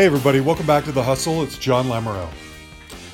Hey, everybody, welcome back to The Hustle. It's John Lamoureux.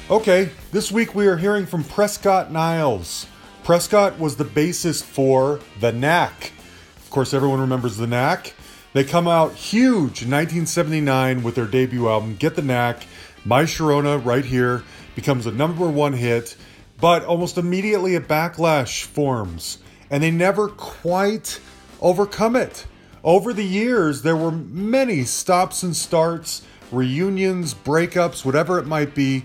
Okay, this week we are hearing from Prescott Niles. Prescott was the bassist for The Knack. Of course, everyone remembers The Knack. They come out huge in 1979 with their debut album, Get the Knack. My Sharona, right here, becomes a number one hit, but almost immediately a backlash forms, and they never quite overcome it. Over the years, there were many stops and starts, reunions, breakups, whatever it might be.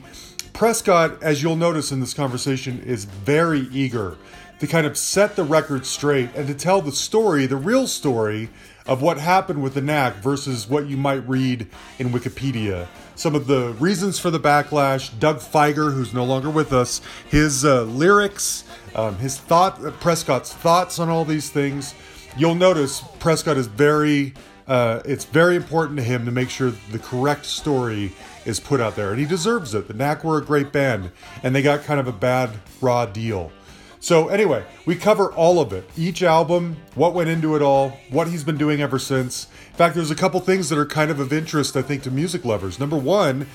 Prescott, as you'll notice in this conversation, is very eager to kind of set the record straight and to tell the story, the real story of what happened with the knack versus what you might read in Wikipedia. Some of the reasons for the backlash, Doug Fieger, who's no longer with us, his uh, lyrics, um, his thought, Prescott's thoughts on all these things. You'll notice Prescott is very, uh, it's very important to him to make sure the correct story is put out there, and he deserves it. The Knack were a great band, and they got kind of a bad raw deal. So, anyway, we cover all of it. Each album, what went into it all, what he's been doing ever since. In fact, there's a couple things that are kind of of interest, I think, to music lovers. Number one,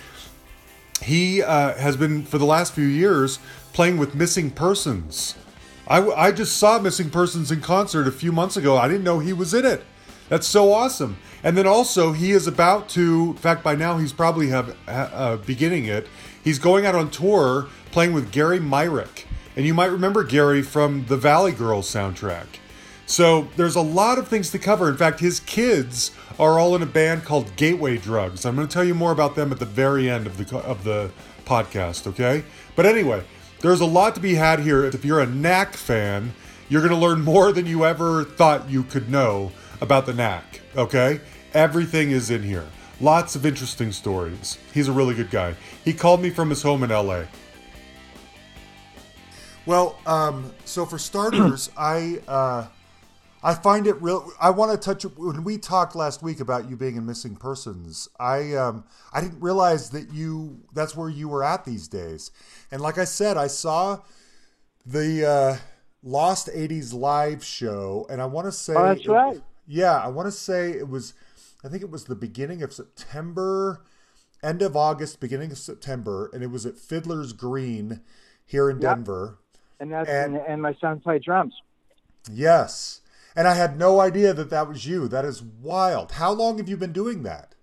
he uh, has been, for the last few years, playing with Missing Persons. I, I just saw Missing Persons in concert a few months ago. I didn't know he was in it. That's so awesome. And then also, he is about to, in fact, by now he's probably have uh, beginning it. He's going out on tour playing with Gary Myrick. And you might remember Gary from the Valley Girls soundtrack. So there's a lot of things to cover. In fact, his kids are all in a band called Gateway Drugs. I'm going to tell you more about them at the very end of the of the podcast, okay? But anyway, there's a lot to be had here. If you're a Knack fan, you're going to learn more than you ever thought you could know about the Knack, okay? Everything is in here. Lots of interesting stories. He's a really good guy. He called me from his home in LA. Well, um, so for starters, I uh, I find it real. I want to touch when we talked last week about you being in missing persons. I um, I didn't realize that you that's where you were at these days. And like I said, I saw the uh, Lost '80s live show, and I want to say oh, that's it, right. Yeah, I want to say it was. I think it was the beginning of September, end of August, beginning of September, and it was at Fiddler's Green here in Yep. Denver. And that's And- and, my son played drums. Yes. And I had no idea that that was you. That is wild. How long have you been doing that?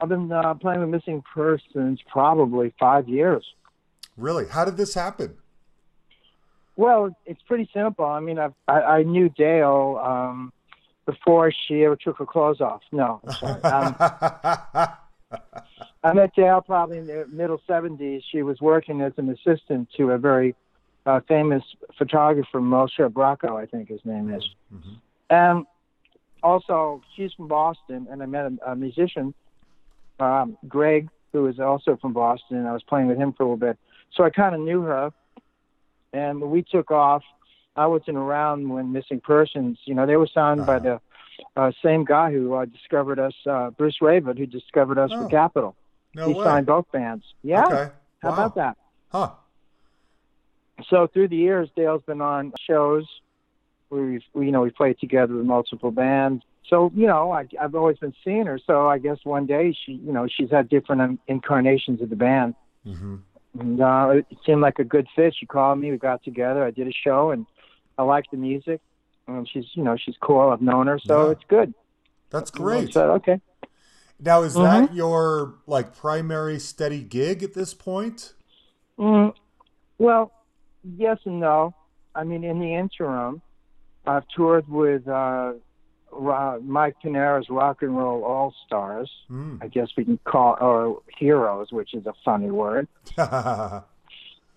I've been uh, playing with missing persons probably five years. Really? How did this happen? Well, it's pretty simple. I mean, I've, I I knew Dale um, before she ever took her clothes off. No, I'm sorry. Um, I met Dale probably in the middle 70s. She was working as an assistant to a very uh, famous photographer, Moshe Brakha, I think his name is. And also, she's from Boston, and I met a, a musician, um, Greg, who is also from Boston, and I was playing with him for a little bit. So I kind of knew her, and we took off. I wasn't around when Missing Persons, you know, they were signed by the uh, same guy who uh, discovered us, uh, Bruce Ravid, who discovered us Oh. for Capitol. no he way. signed both bands. Yeah. Okay. How Wow. about that? Huh. So through the years, Dale's been on shows where we've, we, you know, we played together with multiple bands. So you know, I, I've always been seeing her. So I guess one day she, you know, she's had different um, incarnations of the band, hmm and uh, it seemed like a good fit. She called me, we got together, I did a show, and I like the music. And she's, you know, she's cool. I've known her, so Yeah. it's good. That's great. said, okay. Now, is Mm-hmm. that your like primary steady gig at this point? Mm, well, yes and no. I mean, in the interim, I've toured with uh, Mike Pinera's Rock and Roll All Stars. Hmm. I guess we can call or heroes, which is a funny word.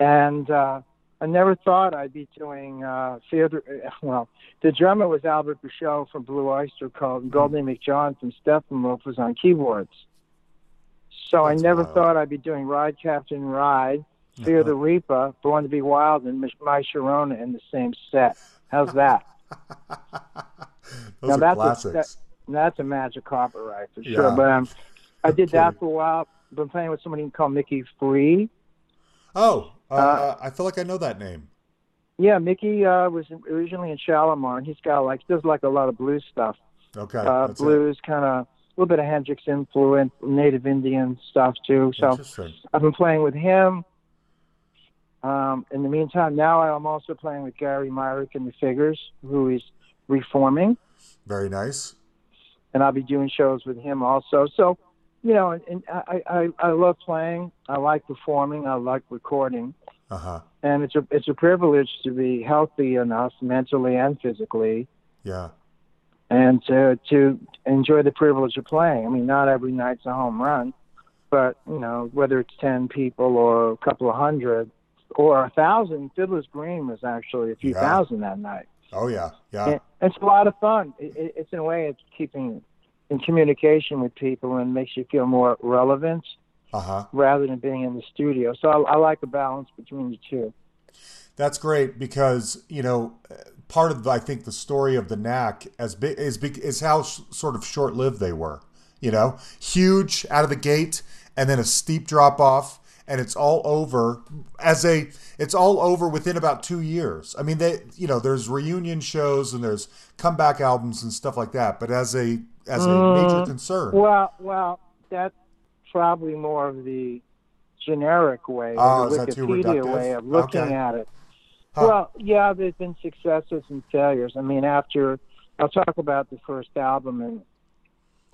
And uh, I never thought I'd be doing uh, theater. Well, the drummer was Albert Bouchard from Blue Oyster Cult, and Goldie McJohn from Steppenwolf was on keyboards. So That's I never wild. thought I'd be doing Ride Captain Ride, Fear the Reaper, Born to Be Wild, and My Sharona in the same set. How's that? Those Now are that's a- classics. That's a magic copyright for Yeah. sure. But um, I did kidding. that for a while. Been playing with somebody called Micki Free. oh, uh, uh, I feel like I know that name. Yeah, Mickey uh, was originally in Shalamar, and he's got like does like a lot of blues stuff. Okay. uh, blues, kind of a little bit of Hendrix influence, Native Indian stuff too. So I've been playing with him. Um, in the meantime, now I'm also playing with Gary Myrick in the Figures, who is reforming. Very nice. And I'll be doing shows with him also. So, you know, and, and I, I I love playing. I like performing. I like recording. Uh-huh. And it's a it's a privilege to be healthy enough mentally and physically. Yeah. And to to enjoy the privilege of playing. I mean, not every night's a home run, but you know, whether it's ten people or a couple of hundred or a thousand, Fiddler's Green was actually a few yeah. thousand that night. Oh yeah, yeah. And it's a lot of fun. It, it, it's in a way it's keeping in communication with people and makes you feel more relevant uh-huh. rather than being in the studio. So I, I like a balance between the two. That's great because you know part of I think the story of the Knack as big is is how sh- sort of short lived they were. You know, huge out of the gate, and then a steep drop off, and it's all over as a it's all over within about two years. I mean, they you know there's reunion shows and there's comeback albums and stuff like that, but as a as a mm, major concern. Well, well, that's probably more of the generic way, oh, the Wikipedia way of looking okay. at it. Huh. Well, yeah, there's been successes and failures. I mean, after I'll talk about the first album and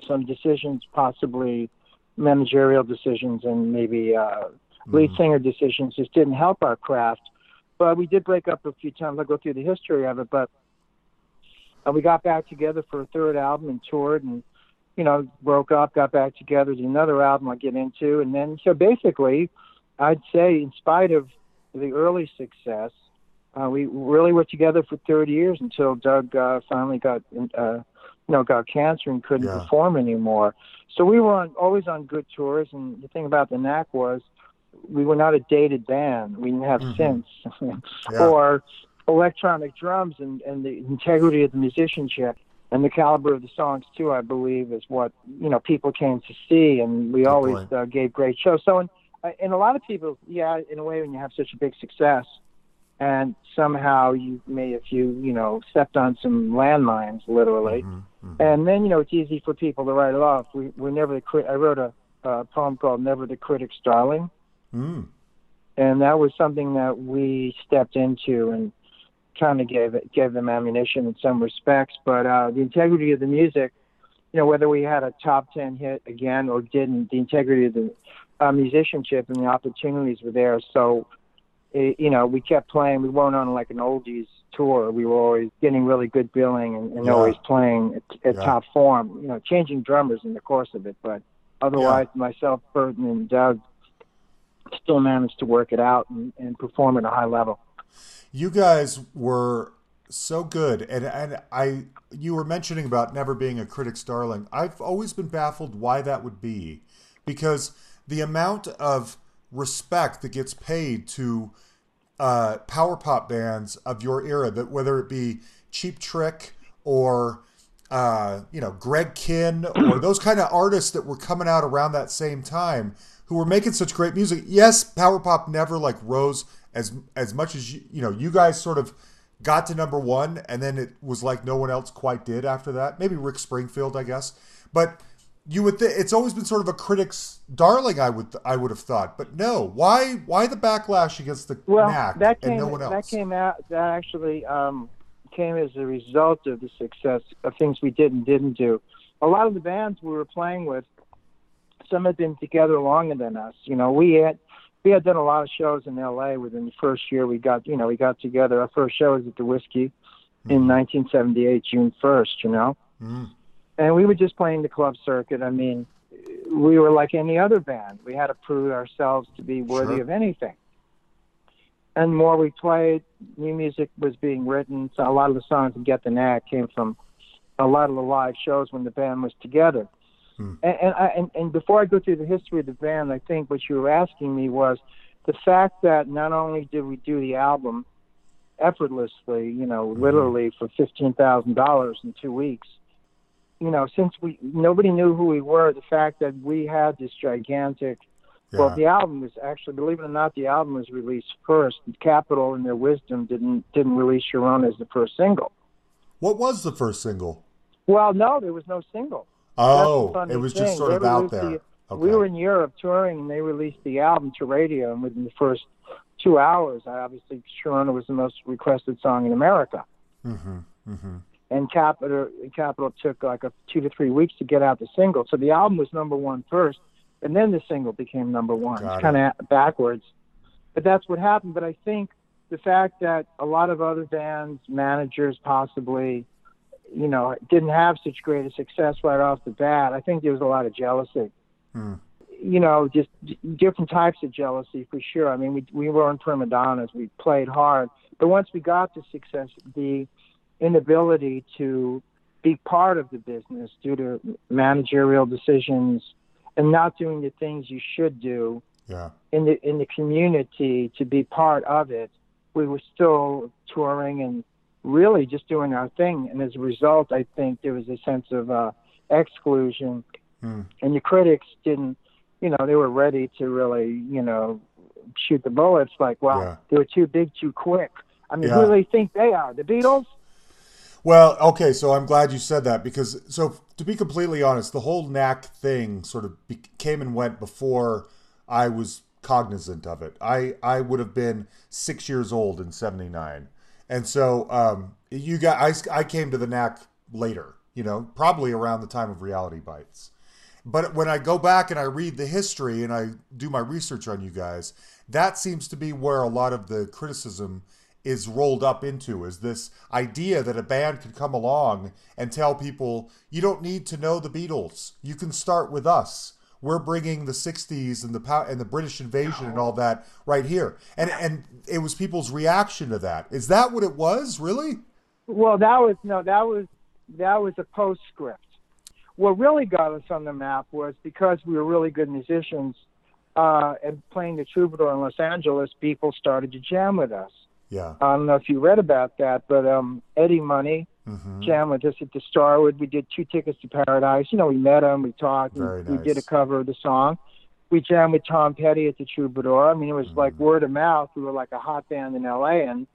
some decisions, possibly managerial decisions and maybe uh, lead mm-hmm. singer decisions, just didn't help our craft. But we did break up a few times. I'll go through the history of it, but uh, we got back together for a third album and toured and you know broke up got back together did another album i get into and then so basically i'd say in spite of the early success uh, we really were together for 30 years until doug uh, finally got uh, you know got cancer and couldn't yeah. perform anymore so we were on always on good tours and the thing about the knack was we were not a dated band we didn't have mm-hmm. synths yeah. or electronic drums and, and the integrity of the musicianship and the caliber of the songs too. I believe is what you know people came to see, and we Good always uh, gave great shows. So, in, uh, in a lot of people, yeah, in a way, when you have such a big success, and somehow you may, if you you know, stepped on some landmines, literally, mm-hmm, mm-hmm. and then you know it's easy for people to write it off. We we're never the. I wrote a, a poem called "Never the Critic's Darling." Mm. And that was something that we stepped into and kind of gave it gave them ammunition in some respects. But uh, the integrity of the music, you know, whether we had a top ten hit again or didn't, the integrity of the uh, musicianship and the opportunities were there. So, it, you know, we kept playing. We weren't on like an oldies tour. We were always getting really good billing and, and yeah. always playing at, at yeah. top form. You know, changing drummers in the course of it, but otherwise, yeah. myself, Berton, and Doug still managed to work it out and, and perform at a high level you guys were so good and and I you were mentioning about never being a critic's darling. I've always been baffled why that would be because the amount of respect that gets paid to uh, power pop bands of your era that whether it be Cheap Trick or uh, you know Greg Kihn or those kind of artists that were coming out around that same time who were making such great music. Yes, power pop never like rose as as much as you, you know, you guys sort of got to number one, and then it was like no one else quite did after that. Maybe Rick Springfield, I guess, but you would th- it's always been sort of a critic's darling. I would I would have thought, but no. Why why the backlash against the well, Knack that came, and no one else? That came out. That actually um, came as a result of the success of things we did and didn't do. A lot of the bands we were playing with, some had been together longer than us. You know, we had we had done a lot of shows in L.A. Within the first year, we got you know we got together. Our first show was at the Whisky mm-hmm. in 1978, June 1st. You know, mm-hmm. and we were just playing the club circuit. I mean, we were like any other band. We had to prove ourselves to be worthy sure. of anything. And the more we played, new music was being written. So a lot of the songs in Get the Knack came from a lot of the live shows when the band was together. Hmm. And and, I, and and before I go through the history of the band, I think what you were asking me was the fact that not only did we do the album effortlessly, you know, mm-hmm. literally for fifteen thousand dollars in two weeks. You know, since we nobody knew who we were, the fact that we had this gigantic yeah. well, the album was actually, believe it or not, the album was released first. Capitol, in their wisdom, didn't didn't release Your Own as the first single. What was the first single? Well, no, there was no single. Oh, it was just sort they of out there. The, okay. We were in Europe touring, and they released the album to radio, and within the first two hours, I obviously, Sharona was the most requested song in America. Mm-hmm. Mm-hmm. And Capitol, Capitol took like a two to three weeks to get out the single. So the album was number one first, and then the single became number one. Got it's kind of backwards, but that's what happened. But I think the fact that a lot of other bands, managers, possibly, you know, didn't have such great a success right off the bat. I think there was a lot of jealousy. Hmm. You know, just different types of jealousy for sure. I mean, we we weren't prima donnas. We played hard, but once we got to success, the inability to be part of the business due to managerial decisions and not doing the things you should do yeah. in the in the community to be part of it. We were still touring and really just doing our thing, and as a result, I think there was a sense of uh, exclusion, mm. and the critics didn't, you know, they were ready to really, you know, shoot the bullets. Like, well, yeah. they were too big, too quick. I mean, Yeah. who do they think they are? The Beatles? Well, okay, so I'm glad you said that because, so to be completely honest, the whole knack thing sort of be- came and went before I was cognizant of it. I I would have been six years old in '79, and so um, you got I I came to the knack later, you know, probably around the time of Reality Bites. But when I go back and I read the history and I do my research on you guys, that seems to be where a lot of the criticism is rolled up into is this idea that a band could come along and tell people you don't need to know the Beatles. You can start with us. We're bringing the '60s and the and the British invasion and all that right here. And and it was people's reaction to that. Is that what it was? Really? Well, that was no, that was that was a postscript. What really got us on the map was because we were really good musicians uh, and playing the Troubadour in Los Angeles. People started to jam with us. Yeah. I don't know if you read about that, but um, Eddie Money hmm jammed with us at the Starwood. We did two tickets to Paradise. You know, we met him, we talked, Very and we did a cover of the song. We jammed with Tom Petty at the Troubadour. I mean, it was Mm-hmm. like word of mouth. We were like a hot band in L.A. and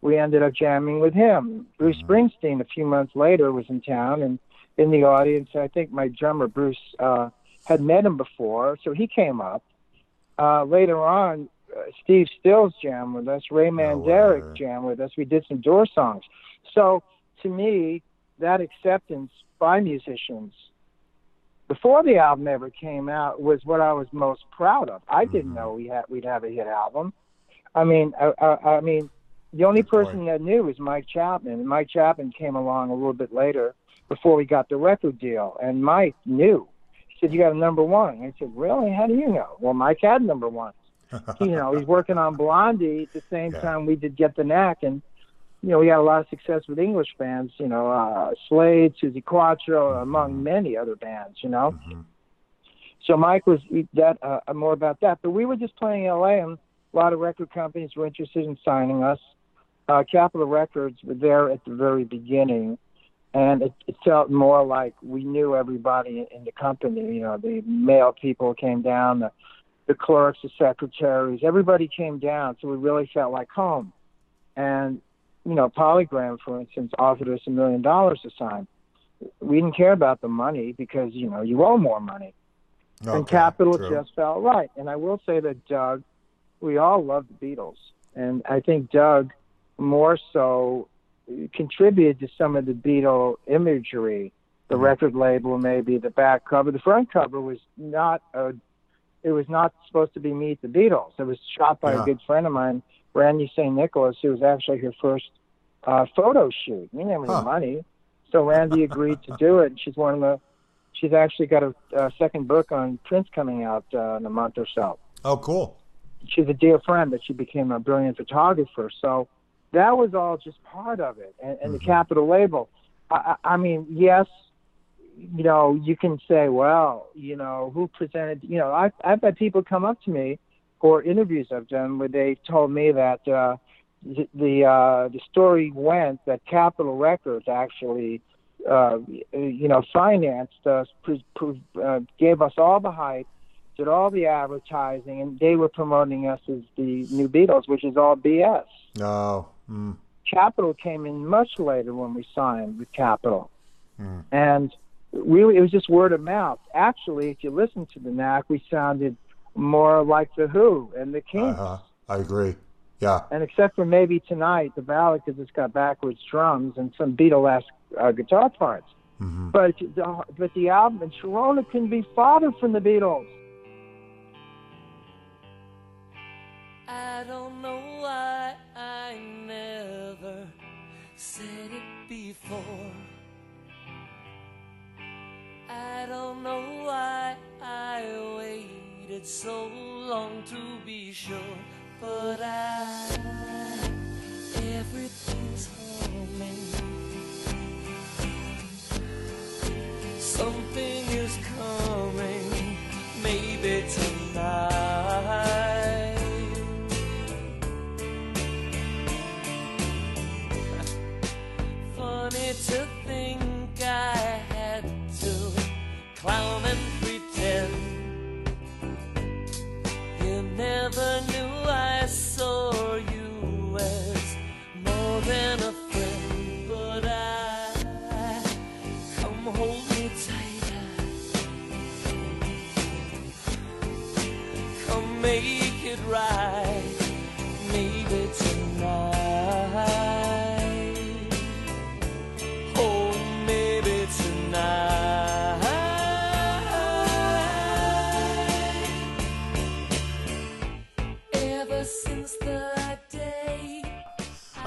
we ended up jamming with him. Bruce Mm-hmm. Springsteen, a few months later, was in town and in the audience. I think my drummer Bruce uh, had met him before, so he came up. Uh, later on, uh, Steve Stills jammed with us. Ray No Manzarek jammed with us. We did some Door songs. So to me, that acceptance by musicians before the album ever came out was what I was most proud of. I didn't Mhm. know we had we'd have a hit album. I mean, I, I, I mean, the only Good point. person that knew was Mike Chapman, and Mike Chapman came along a little bit later before we got the record deal, and Mike knew. He said, "You got a number one." I said, "Really? How do you know?" Well, Mike had number one. you know, he's working on Blondie at the same Yeah. time we did Get the Knack, and you know, we had a lot of success with English bands. You know, uh, Slade, Suzi Quatro, among many other bands. You know, Mhm. so Mike was that uh, more about that. But we were just playing LA, and a lot of record companies were interested in signing us. Uh, Capitol Records were there at the very beginning, and it, it felt more like we knew everybody in, in the company. You know, the mail people came down, the the clerks, the secretaries, everybody came down, so we really felt like home. And you know, Polygram, for instance, offered us a million dollars to sign. We didn't care about the money because you know you owe more money and Capitol true. just felt right. And I will say that Doug, we all love the Beatles, and I think Doug more so contributed to some of the Beatle imagery. The Mhm. record label, maybe the back cover, the front cover was not a. It was not supposed to be Meet the Beatles. It was shot by Yeah. a good friend of mine, Randee St. Nicholas, who was actually her first uh, photo shoot. We didn't have any Huh. money, so Randee agreed to do it. And she's one of the she's actually got a, a second book on Prince coming out uh, in a month or so. Oh, cool. She's a dear friend, but she became a brilliant photographer. So that was all just part of it. And, and Mhm. the Capitol label, I, I I mean, yes, you know, you can say, well, you know, who presented, you know, I've, I've had people come up to me or interviews I've done where they told me that uh, the the, uh, the story went that Capitol Records actually uh, you know, financed us, pre- pre- uh, gave us all the hype, did all the advertising, and they were promoting us as the new Beatles, which is all BS. No. Mm. Capitol came in much later when we signed with Capitol, Mm. and really, it was just word of mouth. Actually, if you listen to the Knack, we sounded more like the Who and the Kinks. Uh-huh. I agree. Yeah. And except for maybe tonight, the ballad because it's got backwards drums and some Beatlesque uh, guitar parts. Mm-hmm. But the, but the album and Sharona can be farther from the Beatles. I don't know why I never said it before. I don't know why I waited so long to be sure, but I everything's humming. Something is coming, maybe tonight.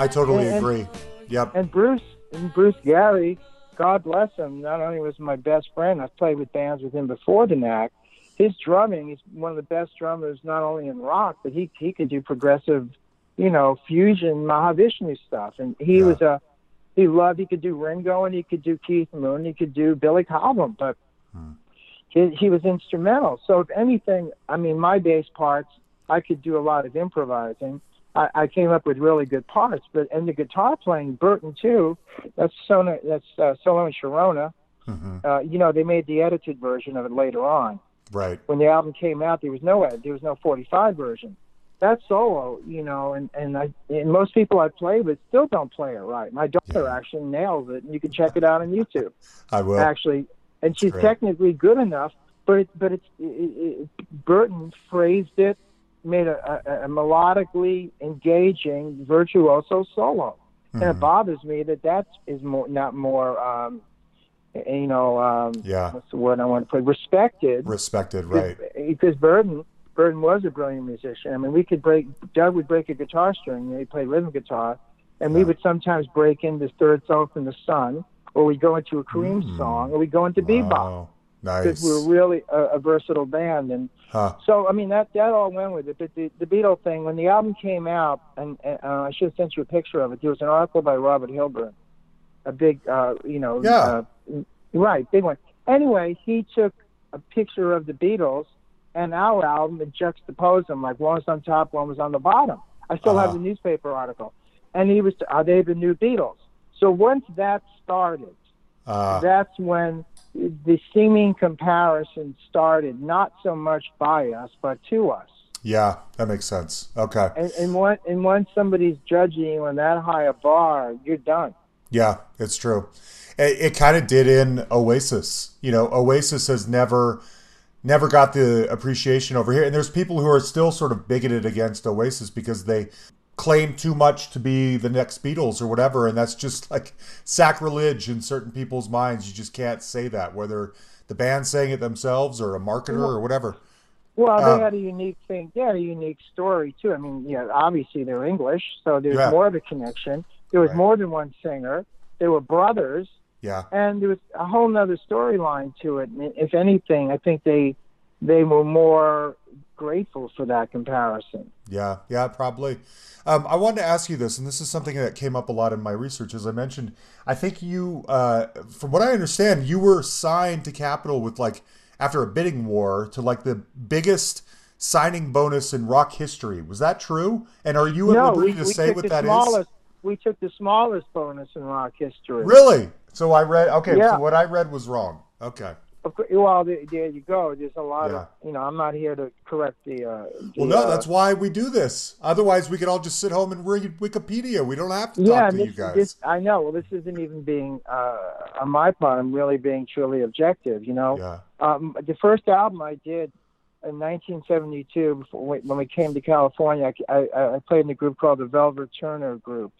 I totally And- agree. Yep. And Bruce and Bruce Gary, God bless him. Not only was my best friend, I've played with bands with him before the Knack. His drumming, he's one of the best drummers, not only in rock, but he he could do progressive, you know, fusion Mahavishnu stuff. And he Yeah. was a he loved. He could do Ringo and he could do Keith Moon. He could do Billy Cobham, but hmm. he he was instrumental. So if anything, I mean, my bass parts, I could do a lot of improvising. I, I came up with really good parts, but and the guitar playing, Berton too. That's Sona, that's uh, Solo and Sharona. hmm Uh, you know, they made the edited version of it later on. Right. When the album came out, there was no ed, there was no 45 version. That solo, you know, and and I and most people I play with still don't play it right. My daughter Yeah. actually nails it, and you can check it out on YouTube I will. actually, and she's great. technically good enough. But it, but it's it, it, Berton phrased it, made a, a, a melodically engaging virtuoso solo, and it Mhm. bothers me that that is more not more, um, you know, um, Yeah. what's the word I want to put? Respected, Respected. Right. Because Berton Berton was a brilliant musician. I mean, we could break. Doug would break a guitar string. He played rhythm guitar, and we would sometimes break into Third Soul from the Sun, or we go into a Cream Mm. song, or we go into bebop Wow. because Nice. we were really a, a versatile band. And Huh. so, I mean, that that all went with it. But the the Beatle thing, when the album came out, and, and uh, I should have sent you a picture of it. There was an article by Robert Hilburn, a big, uh, you know, Yeah. uh, right, big one. Anyway, he took a picture of the Beatles and our album and juxtaposed them, like one was on top, one was on the bottom. I still have Uh-huh. the newspaper article, and he was, are they the new Beatles? So once that started, Uh, that's when the seeming comparison started, not so much by us, but to us. yeah. That makes sense. Okay. And, and, when, and once somebody's judging you on that high a bar, you're done. Yeah, it's true. It, it kind of did in Oasis. You know, Oasis has never never got the appreciation over here. And there's people who are still sort of bigoted against Oasis because they claim too much to be the next Beatles or whatever, and that's just like sacrilege in certain people's minds. You just can't say that, whether the band saying it themselves or a marketer or whatever. Well, they Um, had a unique thing. They had a unique story too. I mean, yeah, obviously they're English, so there's Yeah. more of a connection. There was Right. more than one singer. They were brothers, Yeah. and there was a whole nother storyline to it. If anything, I think they they were more grateful for that comparison. Yeah, yeah, probably. Um, I wanted to ask you this, and this is something that came up a lot in my research. As I mentioned, I think you, uh, from what I understand, you were signed to Capitol with like after a bidding war to like the biggest signing bonus in rock history. Was that true? And are you at no, liberty we, to we say what that is? smallest. We took the smallest bonus in rock history. Really? So I read. Okay, Yeah. so what I read was wrong. Okay. Of course, well, there, you go. There's a lot Yeah. of, you know, I'm not here to correct the. Uh, the, Well, no, uh, that's why we do this. Otherwise, we could all just sit home and read Wikipedia. We don't have to yeah. talk to This, you guys. this, I know. Well, this isn't even being uh, on my part. I'm really being truly objective. You know, yeah. um, the first album I did in 1972, before, when we came to California, I, I, I played in a group called the Velvet Turner Group.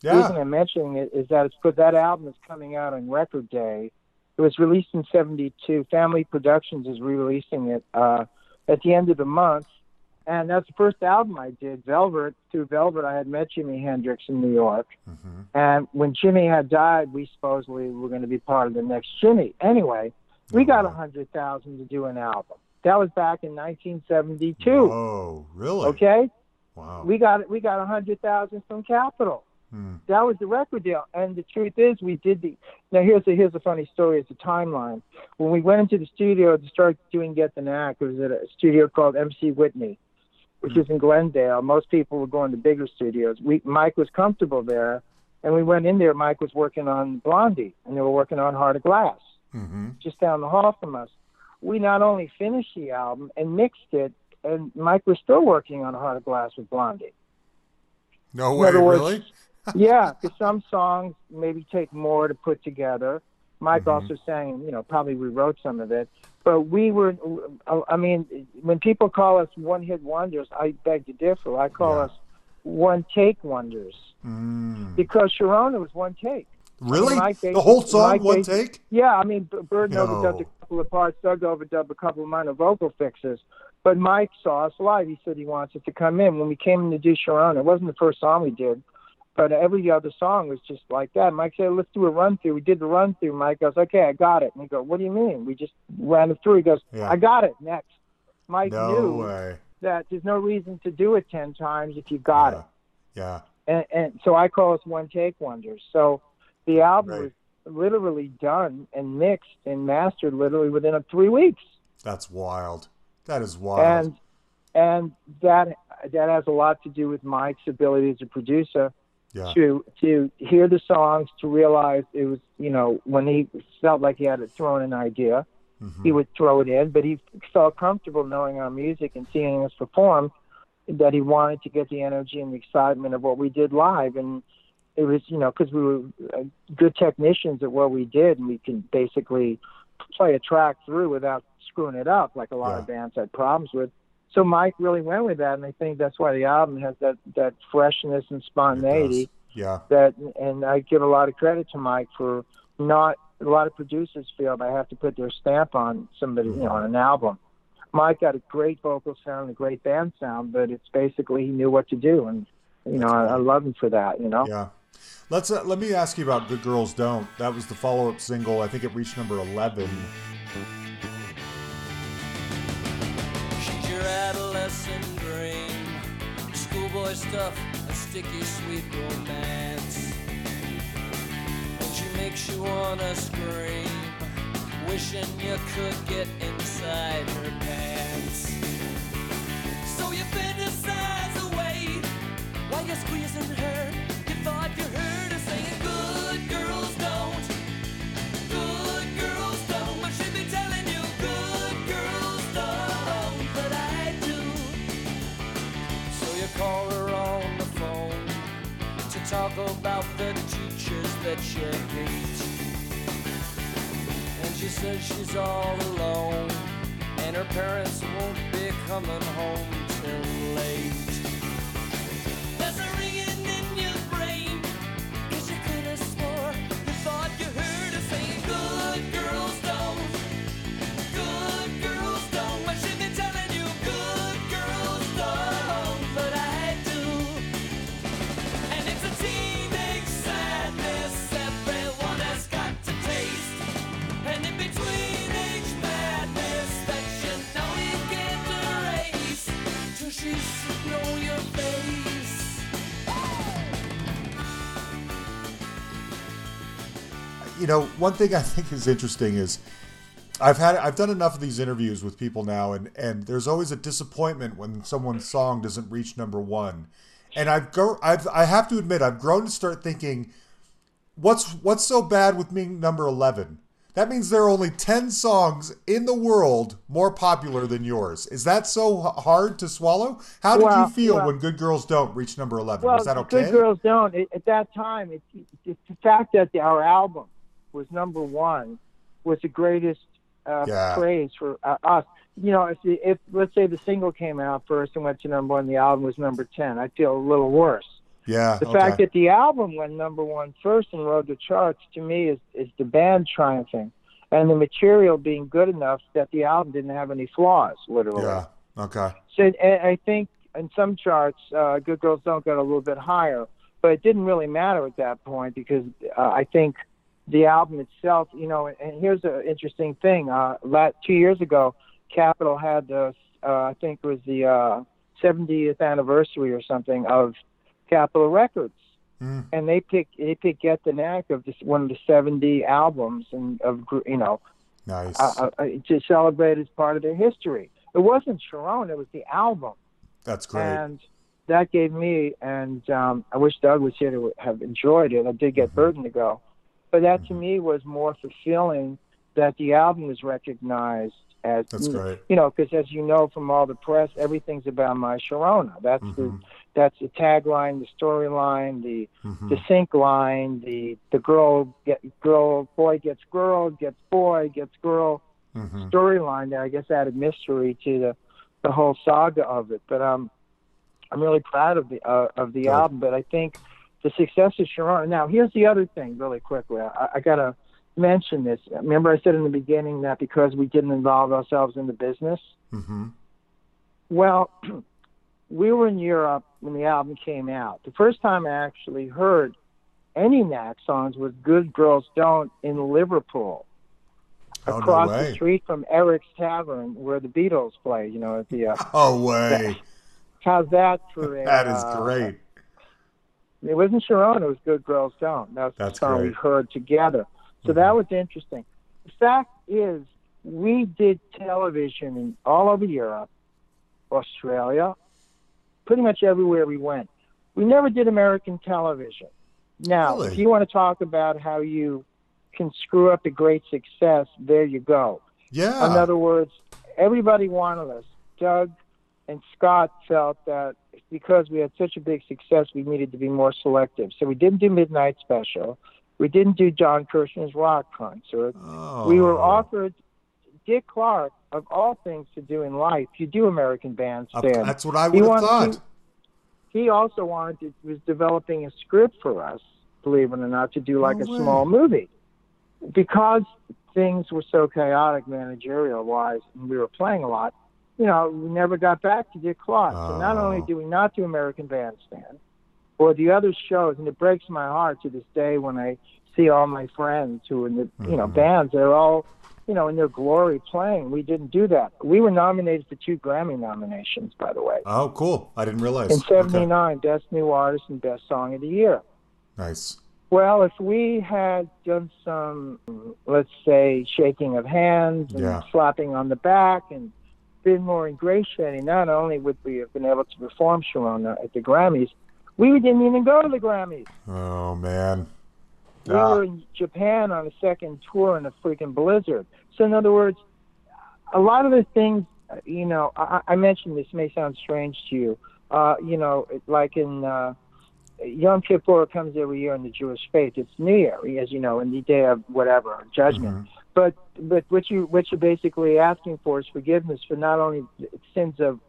The reason I'm mentioning it is that it's because that album is coming out on Record Day. It was released in '72. Family Productions is re-releasing it uh, at the end of the month, and that's the first album I did. Velvet through Velvet, I had met Jimi Hendrix in New York, Mhm. and when Jimi had died, we supposedly were going to be part of the next Jimi. Anyway, we got a hundred thousand to do an album. That was back in 1972. Oh, really? Okay, Wow. we got we got a hundred thousand from Capitol. Hmm. That was the record deal. And the truth is, we did the. Now here's a here's a funny story. It's a timeline. When we went into the studio to start doing Get the Knack, it was at a studio called MC Whitney, which is in Glendale. Most people were going to bigger studios. We Mike was comfortable there, and we went in there. Mike was working on Blondie, and they were working on Heart of Glass, hmm just down the hall from us. We not only finished the album and mixed it, and Mike was still working on Heart of Glass with Blondie No way, words- really? Yeah, because some songs maybe take more to put together. Mike Mhm. also sang, you know, probably rewrote some of it. But we were, I mean, when people call us one hit wonders, I beg to differ. I call Yeah. us one take wonders Mm. because Sharona was one take. Really? Mike the Bates- whole song, Mike one Bates- take? Yeah, I mean, Bird No. overdubbed a couple of parts, Doug overdubbed a couple of minor vocal fixes. But Mike saw us live. He said he wants us to come in. When we came in to do Sharona, it wasn't the first song we did, but every other song was just like that. Mike said, let's do a run through. We did the run through. Mike goes, okay, I got it. And we go, what do you mean? We just ran it through. He goes, Yeah. I got it. Next. Mike No knew way. that there's no reason to do it 10 times if you got yeah. it Yeah. and, and so I call us one take wonders. So the album Right. was literally done and mixed and mastered literally within a three weeks, That's wild. That is wild. and and that that has a lot to do with Mike's ability as a producer yeah. to to hear the songs, to realize it was you know when he felt like he had to throw in an idea, Mhm. he would throw it in, but he felt comfortable knowing our music and seeing us perform that he wanted to get the energy and the excitement of what we did live and it was you know because we were uh, good technicians at what we did and we can basically play a track through without screwing it up like a lot of bands had problems with so mike really went with that and i think that's why the album has that that freshness and spontaneity. Yeah. that and I give a lot of credit to Mike for not a lot of producers feel they have to put their stamp on somebody you know on an album. Mike got a great vocal sound, a great band sound, but it's basically he knew what to do and you know I, I love him for that. You know. Yeah. Let's uh, let me ask you about Good Girls Don't. That was the follow-up single. I think it reached number 11. Adolescent dream. Schoolboy stuff, a sticky sweet romance. And she makes you wanna scream, wishing you could get inside her pants. So you fantasize away while you're squeezing her. Talk about the teachers that you hate. And she says she's all alone. And her parents won't be coming home till late. You know, one thing I think is interesting is I've had I've done enough of these interviews with people now, and and there's always a disappointment when someone's song doesn't reach number one. And I've go I've I have to admit I've grown to start thinking, what's what's so bad with being number eleven? That means there are only 10 songs in the world more popular than yours. Is that so hard to swallow? How did Well, you feel well- when Good Girls Don't reach number 11? Well, Was that okay? Good Girls Don't. At that time, it's, it, the fact that our album was number one was the greatest uh, Yeah. praise for uh, us. You know, if, if let's say the single came out first and went to number one, the album was number ten. I'd feel a little worse. yeah. The okay. fact that the album went number one first and rode the charts to me is is the band triumphing, and the material being good enough that the album didn't have any flaws, literally. Yeah. Okay. So and I think in some charts, uh, Good Girls Don't get a little bit higher, but it didn't really matter at that point because uh, I think the album itself, you know, and here's an interesting thing. Uh, la two years ago, Capitol had the, uh, I think it was the uh, 70th anniversary or something of Capitol Records. Mm. And they picked they picked Get the Knack of this, one of the 70 albums and of you know Nice. uh, uh, to celebrate as part of their history. It wasn't Sharon; it was the album That's great. and that gave me and um, I wish Doug was here to have enjoyed it. I did get Berton to go, but that to me was more fulfilling that the album was recognized as That's great. you know because as you know from all the press, everything's about my Sharona. That's the Mhm. that's the tagline, the storyline, the Mhm. the sync line, the the girl get girl boy gets girl gets boy gets girl Mhm. storyline that I guess added mystery to the the whole saga of it. But um, I'm really proud of the uh, of the album. But I think the success of Sharon. Now, here's the other thing, really quickly. I, I gotta mention this. Remember, I said in the beginning that because we didn't involve ourselves in the business. Mhm. Well, we were in Europe when the album came out. The first time I actually heard any Knack songs was "Good Girls Don't" in Liverpool Oh, no across the street from Eric's Tavern, where the Beatles play. You know, at the uh, Oh, way. how's that for a? That is uh, great. It wasn't Sharon; it was "Good Girls Don't." That was That's the song we heard together. So Mhm. that was interesting. The fact is, we did television in all over Europe, Australia, pretty much everywhere we went. We never did American television. Now, Really? if you want to talk about how you can screw up a great success, there you go. Yeah. In other words, everybody wanted us. Doug and Scott felt that because we had such a big success, we needed to be more selective. So we didn't do Midnight Special. We didn't do John Kirshner's rock concert. oh. We were offered Dick Clark, of all things to do in life. You do American Uh, Bandstand. That's what I He would have wanted thought. to- he also wanted to, was developing a script for us, believe it or not, to do like No a way. small movie. Because things were so chaotic managerial wise and we were playing a lot, you know, we never got back to Dick Clark. So not only Oh. do we not do American Bandstand or the other shows, and it breaks my heart to this day when I see all my friends who are in the you know Mhm. bands, they're all you know in their glory playing. We didn't do that. We were nominated for two Grammy nominations, by the way. Oh, cool. I didn't realize. In Okay. '79, Best New Artist and Best Song of the Year. Nice. Well, if we had done some, let's say, shaking of hands and Yeah. slapping on the back and been more ingratiating, not only would we have been able to perform Sharona at the Grammys, we didn't even go to the Grammys. Oh, man. We Ah. were in Japan on a second tour in a freaking blizzard. So, in other words, a lot of the things, uh, you know, I, I mentioned this may sound strange to you. Uh, you know, like in uh, Yom Kippur comes every year in the Jewish faith. It's New Year, as you know, in the day of whatever judgment. Mhm. But but what you what you're basically asking for is forgiveness for not only sins of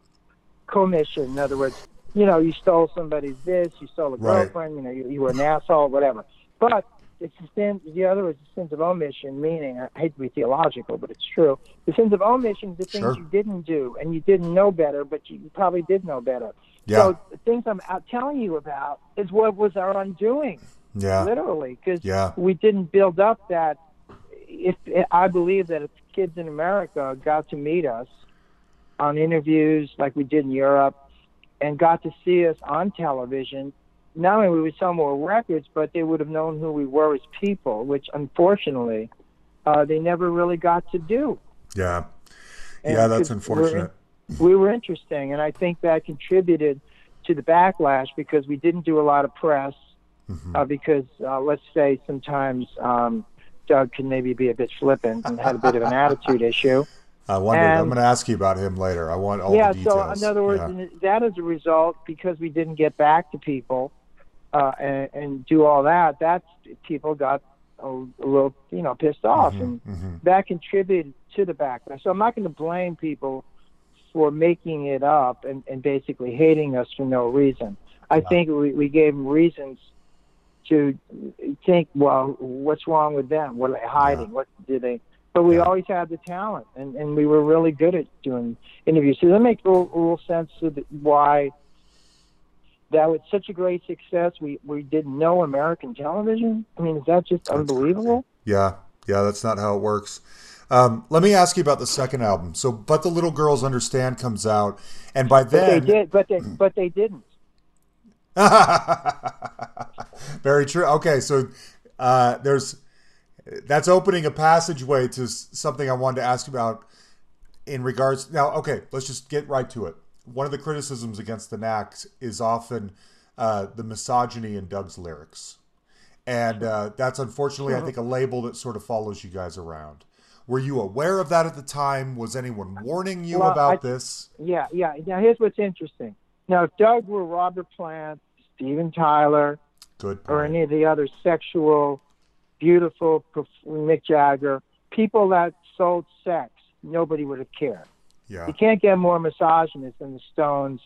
commission. In other words, you know, you stole somebody's this, you stole a Right. girlfriend, you know, you, you were an asshole, whatever. But it's the sin. The other is the sins of omission, meaning I hate to be theological, but it's true. The sins of omission is the things Sure. you didn't do and you didn't know better, but you probably did know better. Yeah. So the things I'm out telling you about is what was our undoing yeah. literally, because Yeah. we didn't build up that. If I believe that if kids in America got to meet us on interviews like we did in Europe, and got to see us on television, not only would we sell more records, but they would have known who we were as people, which unfortunately uh, they never really got to do. Yeah. And Yeah, that's 'cause we're- unfortunate. we were interesting, and I think that contributed to the backlash because we didn't do a lot of press. Mhm. Uh, because uh, let's say sometimes um, Doug could maybe be a bit flippant and had a bit of an attitude issue. I wondered. I'm going to ask you about him later. I want all yeah, the details. so in other words, Yeah. that is a result because we didn't get back to people uh, and, and do all that. That people got a, a little, you know, pissed off, and mhm. that contributed to the backlash. So I'm not going to blame people for making it up and, and basically hating us for no reason. I think we, we gave them reasons to think, well, what's wrong with them? What are they hiding? What do they? But we Yeah. always had the talent, and, and we were really good at doing interviews. So that makes a little, sense the- why that was such a great success. We we didn't know American television. I mean, is that just unbelievable? Yeah, yeah, that's not how it works. Um, let me ask you about the second album. So, but the little girls understand comes out, and by But they did, but they but they didn't. very true. Okay, so uh, there's that's opening a passageway to something I wanted to ask you about in regards. Now, okay, let's just get right to it. One of the criticisms against the Knacks is often uh, the misogyny in Doug's lyrics, and uh, that's unfortunately, I think, a label that sort of follows you guys around. Were you aware of that at the time? Was anyone warning you Well, about I- this? Yeah, yeah. Now here's what's interesting. Now, if Doug were Robert Plant, Steven Tyler, Good. or any of the other sexual, beautiful Mick Jagger, people that sold sex, nobody would have cared. Yeah. You can't get more misogynist than the Stones,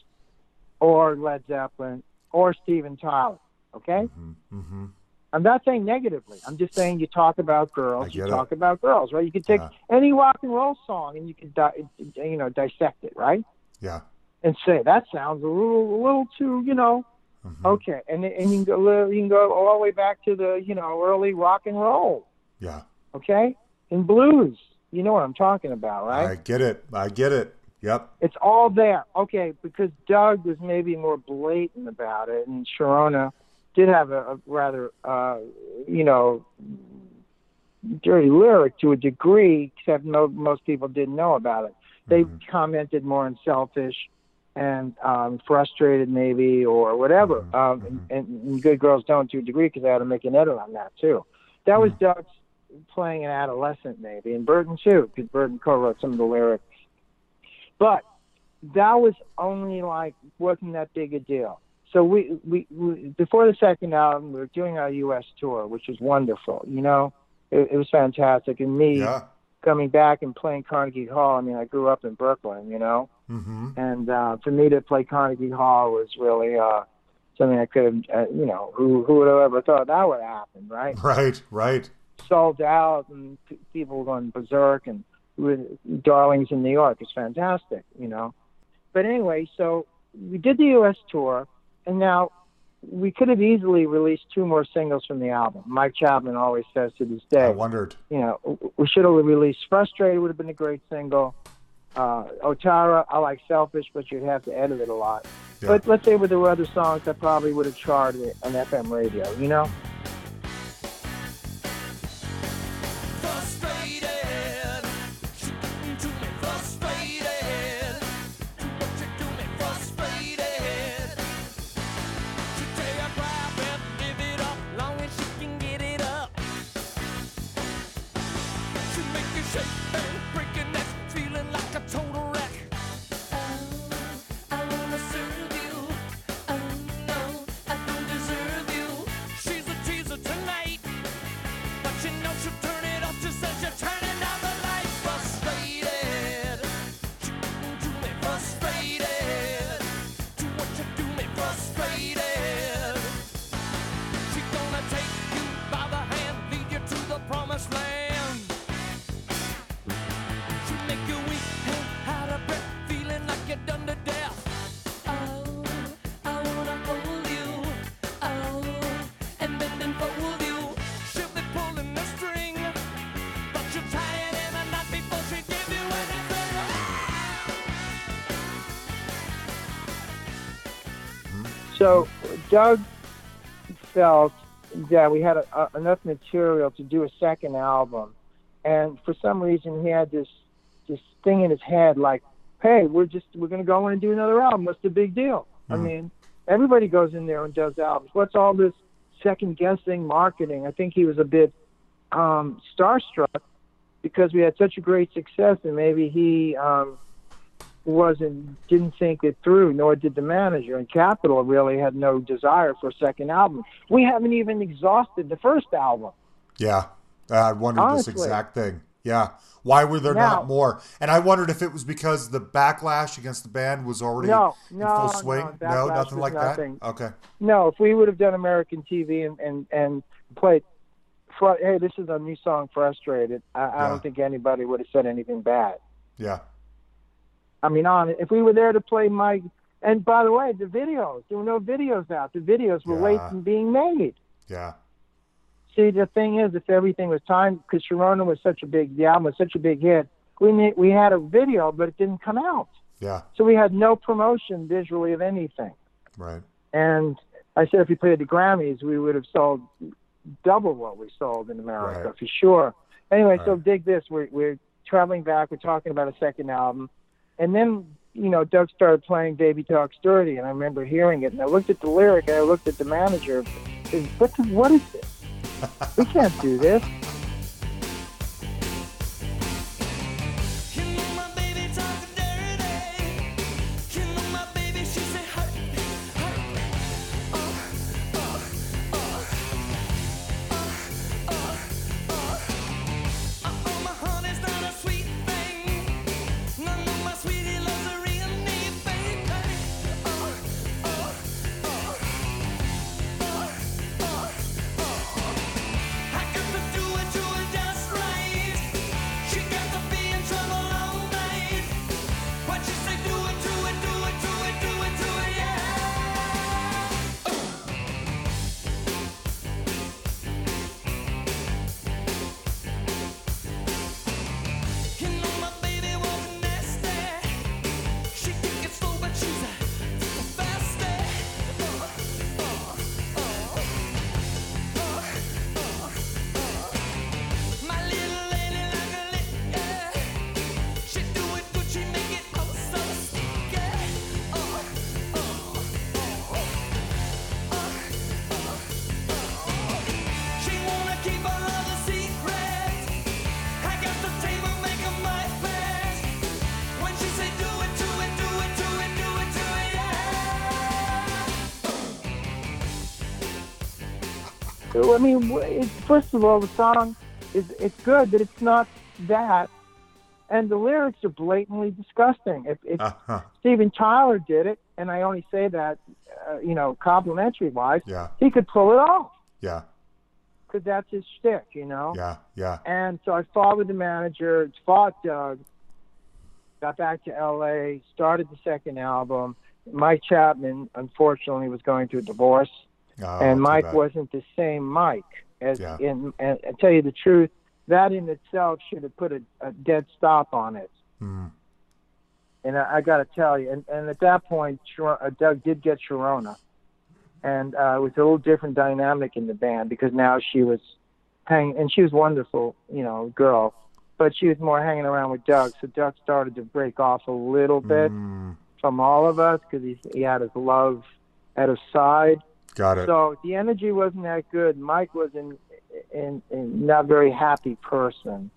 or Led Zeppelin, or Steven Tyler. Okay, Mm-hmm. I'm not saying negatively. I'm just saying you talk about girls, you it. talk about girls, right? You could take Yeah. any rock and roll song and you could, di- you know, dissect it, right? Yeah. And say that sounds a little a little too you know Mhm. okay and and you can go you can go all the way back to the you know early rock and roll Yeah. okay and blues you know what I'm talking about right I get it. I get it. Yep. it's all there okay because Doug was maybe more blatant about it and Sharona did have a, a rather uh you know dirty lyric to a degree except no, most people didn't know about it they Mhm. commented more on selfish and um, frustrated maybe or whatever. Mhm, Um, mhm. and, and good girls don't to a degree because I had to make an edit on that too. That was Mhm. Doug's playing an adolescent maybe, and Berton too because Berton co-wrote some of the lyrics. But that was only like wasn't that big a deal. So we, we, we before the second album we were doing our U.S. tour, which was wonderful. You know, it, it was fantastic, and me Yeah. Coming back and playing Carnegie Hall. I mean, I grew up in Brooklyn, you know, Mm-hmm. and uh, for me to play Carnegie Hall was really uh, something I could have, uh, you know, who who would have ever thought that would happen, right? Right. Right. Sold out, and p- people were going berserk, and with darlings in New York. It's fantastic, you know. But anyway, so we did the U.S. tour, and now we could have easily released two more singles from the album. Mike Chapman always says to this day. I wondered. you know, we should have released Frustrated would have been a great single. Uh, Otara, I like Selfish, but you'd have to edit it a lot. Yeah. But let's say with the other songs that probably would have charted on FM radio, you know? Doug felt that we had a, a, enough material to do a second album, and for some reason he had this this thing in his head like, "Hey, we're just we're gonna go in and do another album. What's the big deal?" I Mhm. mean, everybody goes in there and does albums. What's all this second guessing marketing? I think he was a bit um, starstruck because we had such a great success, and maybe he um, wasn't didn't think it through, nor did the manager. And Capitol really had no desire for a second album. We haven't even exhausted the first album. Yeah, I wondered Honestly. this exact thing. Yeah, why were there Now- not more? And I wondered if it was because the backlash against the band was already No, in no, full no, swing. backlash nothing like nothing. that. Okay. No, if we would have done American TV and and and played, hey, this is a new song, "Frustrated," I, I don't think anybody would have said anything bad. Yeah. I mean, on if we were there to play my and by the way, the videos there were no videos out. The videos were late Yeah. in being made. Yeah. See, the thing is, if everything was timed, because Sharona was such a big, the album was such a big hit, we we had a video, but it didn't come out, Yeah. so we had no promotion visually of anything. Right. And I said if we played the Grammys, we would have sold double what we sold in America Right. for sure. Anyway, so dig this: we're we're traveling back. We're talking about a second album, and then you know Doug started playing "Baby Talks Dirty," and I remember hearing it, and I looked at the lyric, and I looked at the manager. and, What the, what is this? we can't do this. I mean, it, first of all, the song is it's good, but it's not that. And the lyrics are blatantly disgusting. If, if Uh-huh. Steven Tyler did it, and I only say that, uh, you know, complimentary wise, Yeah. he could pull it off Yeah. because that's his shtick, you know. Yeah. Yeah. And so I fought with the manager, fought Doug, got back to L.A., started the second album. Mike Chapman, unfortunately, was going through a divorce Oh, and Mike wasn't the same Mike. As Yeah. in, and I tell you the truth, that in itself should have put a, a dead stop on it. Mm. And I, I got to tell you, and, and at that point, uh, Doug did get Sharona, and uh, it was a little different dynamic in the band because now she was hanging, and she was wonderful, you know, girl, but she was more hanging around with Doug. So Doug started to break off a little bit Mm. from all of us because he he had his love at his side. Got it. So the energy wasn't that good. Mike was in, in, in not very happy person,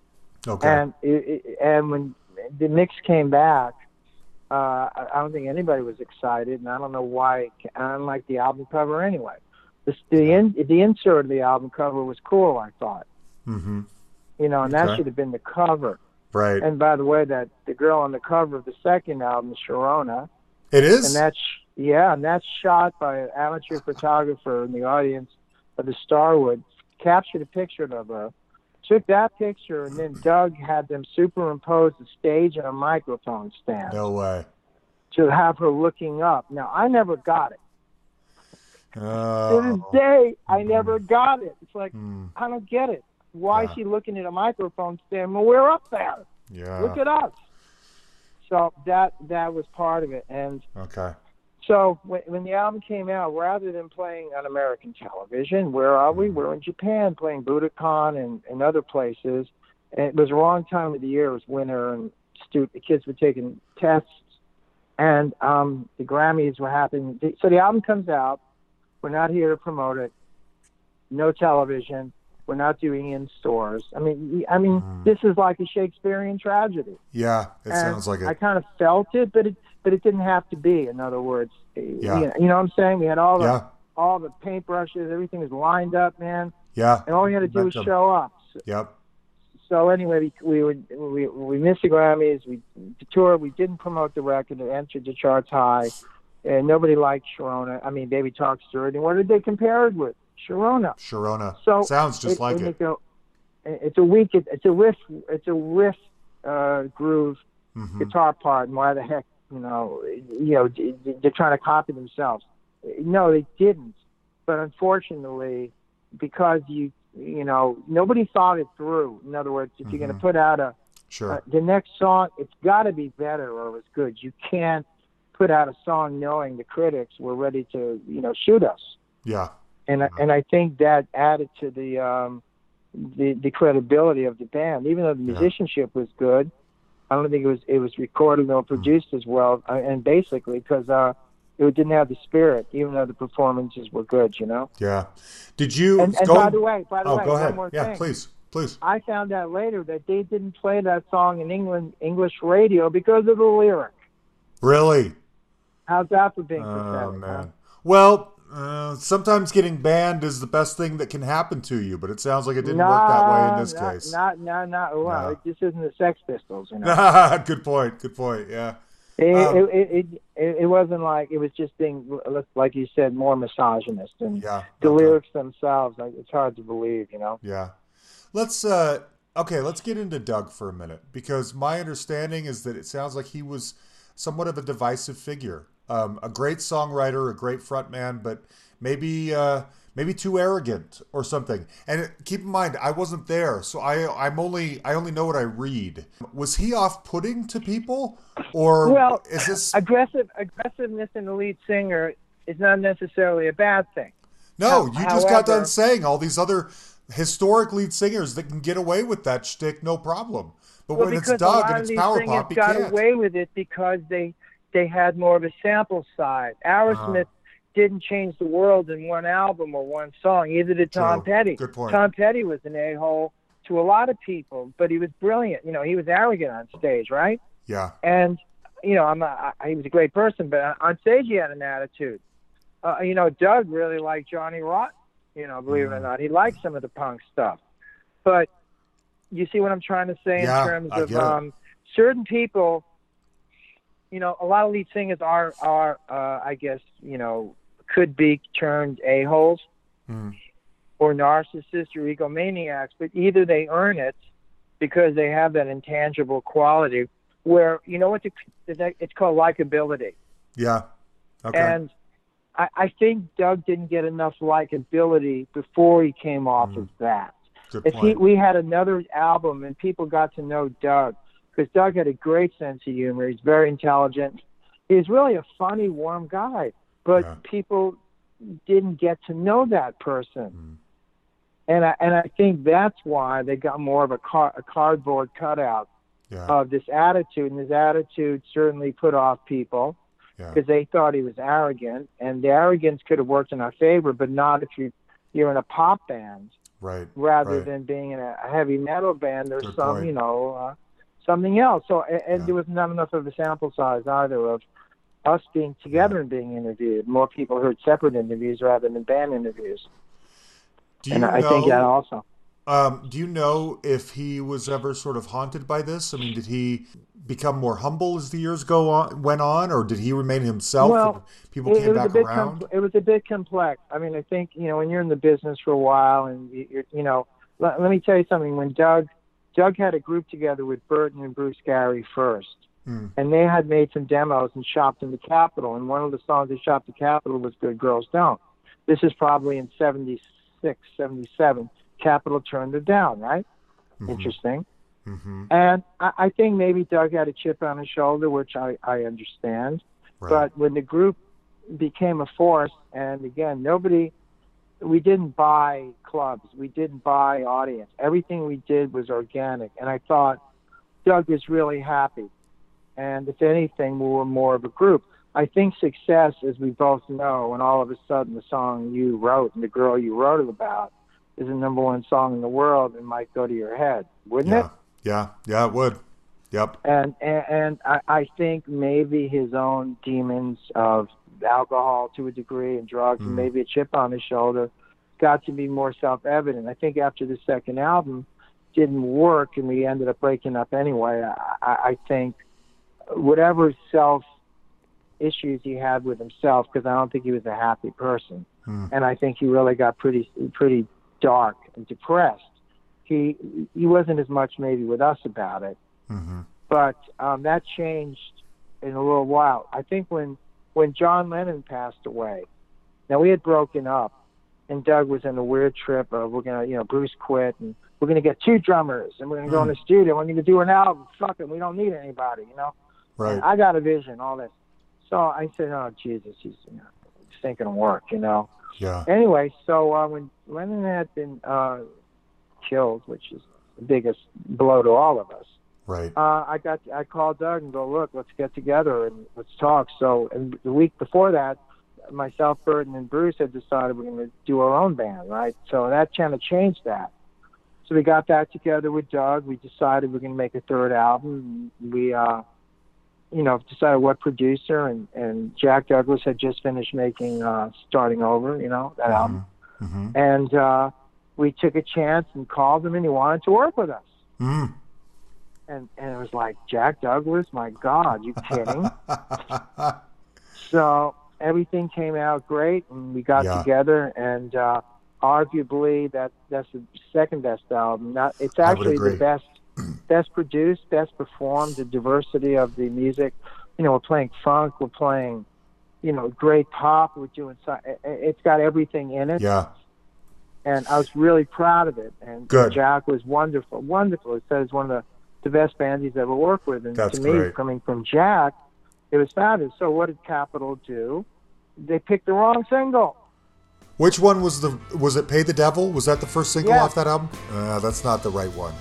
okay. and it, it, and when the mix came back, uh, I I don't think anybody was excited, and I don't know why. I don't like the album cover anyway. The the, in, the insert of the album cover was cool. I thought, mm-hmm. you know, and that Okay. should have been the cover. Right. And by the way, that the girl on the cover of the second album, Sharona, it is. and that's yeah, and that's shot by an amateur photographer in the audience of the Starwood. Captured a picture of her, took that picture, and then Doug had them superimpose the stage and a microphone stand no way. to have her looking up. Now I never got it. To this Oh. day, I never got it. It's like Mm. I don't get it. Why Yeah. is she looking at a microphone stand? Well, we're up there. Yeah. Look at us. So that that was part of it, and okay. So when, when the album came out, rather than playing on American television, where are we? We're in Japan playing Budokan and, and other places. And it was the wrong time of the year. It was winter, and stu- the kids were taking tests, and um, the Grammys were happening. So the album comes out. We're not here to promote it. No television. We're not doing in stores. I mean, I mean, Mm. this is like a Shakespearean tragedy. Yeah, it And sounds like it. I kind of felt it, but it but it didn't have to be. In other words, Yeah. you, know, you know what I'm saying? We had all the Yeah, all the paintbrushes, everything was lined up, man, yeah. and all we had to do was show up. So, Yep. so anyway, we we, we we missed the Grammys. We toured. We didn't promote the record. It entered the charts high, and nobody liked Sharona. I mean, Baby Talks to Dirty. What did they compare it with? Sharona. Sharona. So sounds just like and it. It's a, it's a weak. It's a riff. It's a riff uh, groove Mhm. guitar part, and why the heck, you know, you know, they're trying to copy themselves. No, they didn't. But unfortunately, because you, you know, nobody thought it through. In other words, if you're going to put out a Sure. uh, the next song, it's got to be better or it's good. You can't put out a song knowing the critics were ready to, you know, shoot us. yeah. And I and I think that added to the um, the the credibility of the band. Even though the Yeah. musicianship was good, I don't think it was it was recorded or produced as well. Uh, and basically because uh, it didn't have the spirit, even though the performances were good. You know. Yeah. Did you And, and go? by the way, by the oh, way, go one ahead. Yeah, thing. please, please. I found out later that they didn't play that song in England English radio because of the lyric. Really? How's that for being Oh pathetic? huh? man. Well, uh, sometimes getting banned is the best thing that can happen to you, but it sounds like it didn't work that way in this not, case. Not, not, not. Well, No. this isn't the Sex Pistols, you know. good point. Good point. Yeah. It, Um, it, it, it, it wasn't like it was just being, like you said, more misogynist, and Yeah. the okay. lyrics themselves, like, it's hard to believe, you know. Yeah. Let's uh okay, let's get into Doug for a minute because my understanding is that it sounds like he was somewhat of a divisive figure. Um, a great songwriter, a great frontman, but maybe uh maybe too arrogant or something. And keep in mind, I wasn't there, so I I'm only I only know what I read. Was he off-putting to people or Well, is this Aggressive, aggressiveness in the lead singer is not necessarily a bad thing. No, you just got done saying all these other historic lead singers that can get away with that shtick, no problem. But Well, when it's Doug and it's power pop, got can't. away with it because they they had more of a sample side. Aerosmith Uh-huh. didn't change the world in one album or one song. Either did Tom True. Petty. Good point. Tom Petty was an a hole to a lot of people, but he was brilliant. You know, he was arrogant on stage, right? Yeah, And you know, I'm a, I, he was a great person, but on stage he had an attitude. Uh, you know, Doug really liked Johnny Rotten. You know, believe it or Mhm. not, he liked some of the punk stuff. But you see what I'm trying to say Yeah, in terms of um, certain people. You know, a lot of lead singers are are uh, I guess you know could be turned a holes Mm. or narcissists or egomaniacs, but either they earn it because they have that intangible quality where you know what it's called likability. yeah. Okay. And I, I think Doug didn't get enough likability before he came off Mm. of that. Good If he, we had another album and people got to know Doug, because Doug had a great sense of humor. He's very intelligent. He's really a funny, warm guy. But Yeah. people didn't get to know that person. Mm. And I, and I think that's why they got more of a, car, a cardboard cutout Yeah. of this attitude. And his attitude certainly put off people yeah. because they thought he was arrogant. And the arrogance could have worked in our favor, but not if you, you're in a pop band Right. rather Right. than being in a heavy metal band or Good some, point. you know, uh, something else. So, and, and Yeah. there was not enough of a sample size either of us being together and being interviewed. More people heard separate interviews rather than band interviews. Do you And know? I think that also. Um, do you know if he was ever sort of haunted by this? I mean, did he become more humble as the years go on, went on, or did he remain himself? Well, people It, came it was a back bit around. com- it was a bit complex. I mean, I think you know when you're in the business for a while, and you- you're, you know, let, let me tell you something. When Doug, Doug had a group together with Berton and Bruce Gary first, Mm. and they had made some demos and shopped in the Capitol. And one of the songs they shopped the Capitol was "Good Girls Don't." This is probably in '76, '77. Capitol turned it down, right? Mhm. Interesting. Mhm. And I, I think maybe Doug had a chip on his shoulder, which I, I understand. Right. But when the group became a force, and again, nobody, we didn't buy clubs, we didn't buy audience. Everything we did was organic. And I thought Doug was really happy. And if anything, we were more of a group. I think success, as we both know, and all of a sudden the song you wrote and the girl you wrote it about is the number one song in the world, it might go to your head, wouldn't Yeah. it? Yeah. Yeah, it would. Yep. And and, and I, I think maybe his own demons of alcohol to a degree and drugs and mm. maybe a chip on his shoulder got to be more self-evident. I think after the second album didn't work and we ended up breaking up anyway. I, I think whatever self issues he had with himself, because I don't think he was a happy person, hmm. and I think he really got pretty pretty dark and depressed. He he wasn't as much maybe with us about it, mm-hmm. but um, that changed in a little while. I think when when John Lennon passed away, now we had broken up, and Doug was in a weird trip of we're gonna you know Bruce quit and we're gonna get two drummers and we're gonna go in the studio. And we're gonna do an album. Fuck it, we don't need anybody, you know. Right. I got a vision, all this. So I said, oh Jesus, he's you know, thinking of work, you know. Yeah. Anyway, so uh, when Lennon had been uh, killed, which is the biggest blow to all of us, Right. uh, I got I called Doug and go, look, let's get together and let's talk. So, and the week before that, myself, Berton, and Bruce had decided we're going to do our own band, right? So that kind of changed that. So we got that together with Doug. We decided we're going to make a third album. We, uh, you know, decided what producer, and and Jack Douglas had just finished making uh, "Starting Over," you know, that album, Mhm. and uh, we took a chance and called him, and he wanted to work with us Mm. And and it was like Jack Douglas. My God, you kidding? so everything came out great, and we got Yeah. together, and uh, arguably that that's the second best album. Not it's actually the best, best produced, best performed. The diversity of the music. You know, we're playing funk, we're playing, you know, great pop. We're doing. It's got everything in it Yeah. and I was really proud of it. And Good. Jack was wonderful, wonderful. He said it's one of the, the best bands he's ever worked with. And That's to me, great. coming from Jack, it was fabulous. So what did Capitol do? They picked the wrong single. Which one was the was it Pay the Devil? Was that the first single Yeah. off that album? Uh, that's not the right one.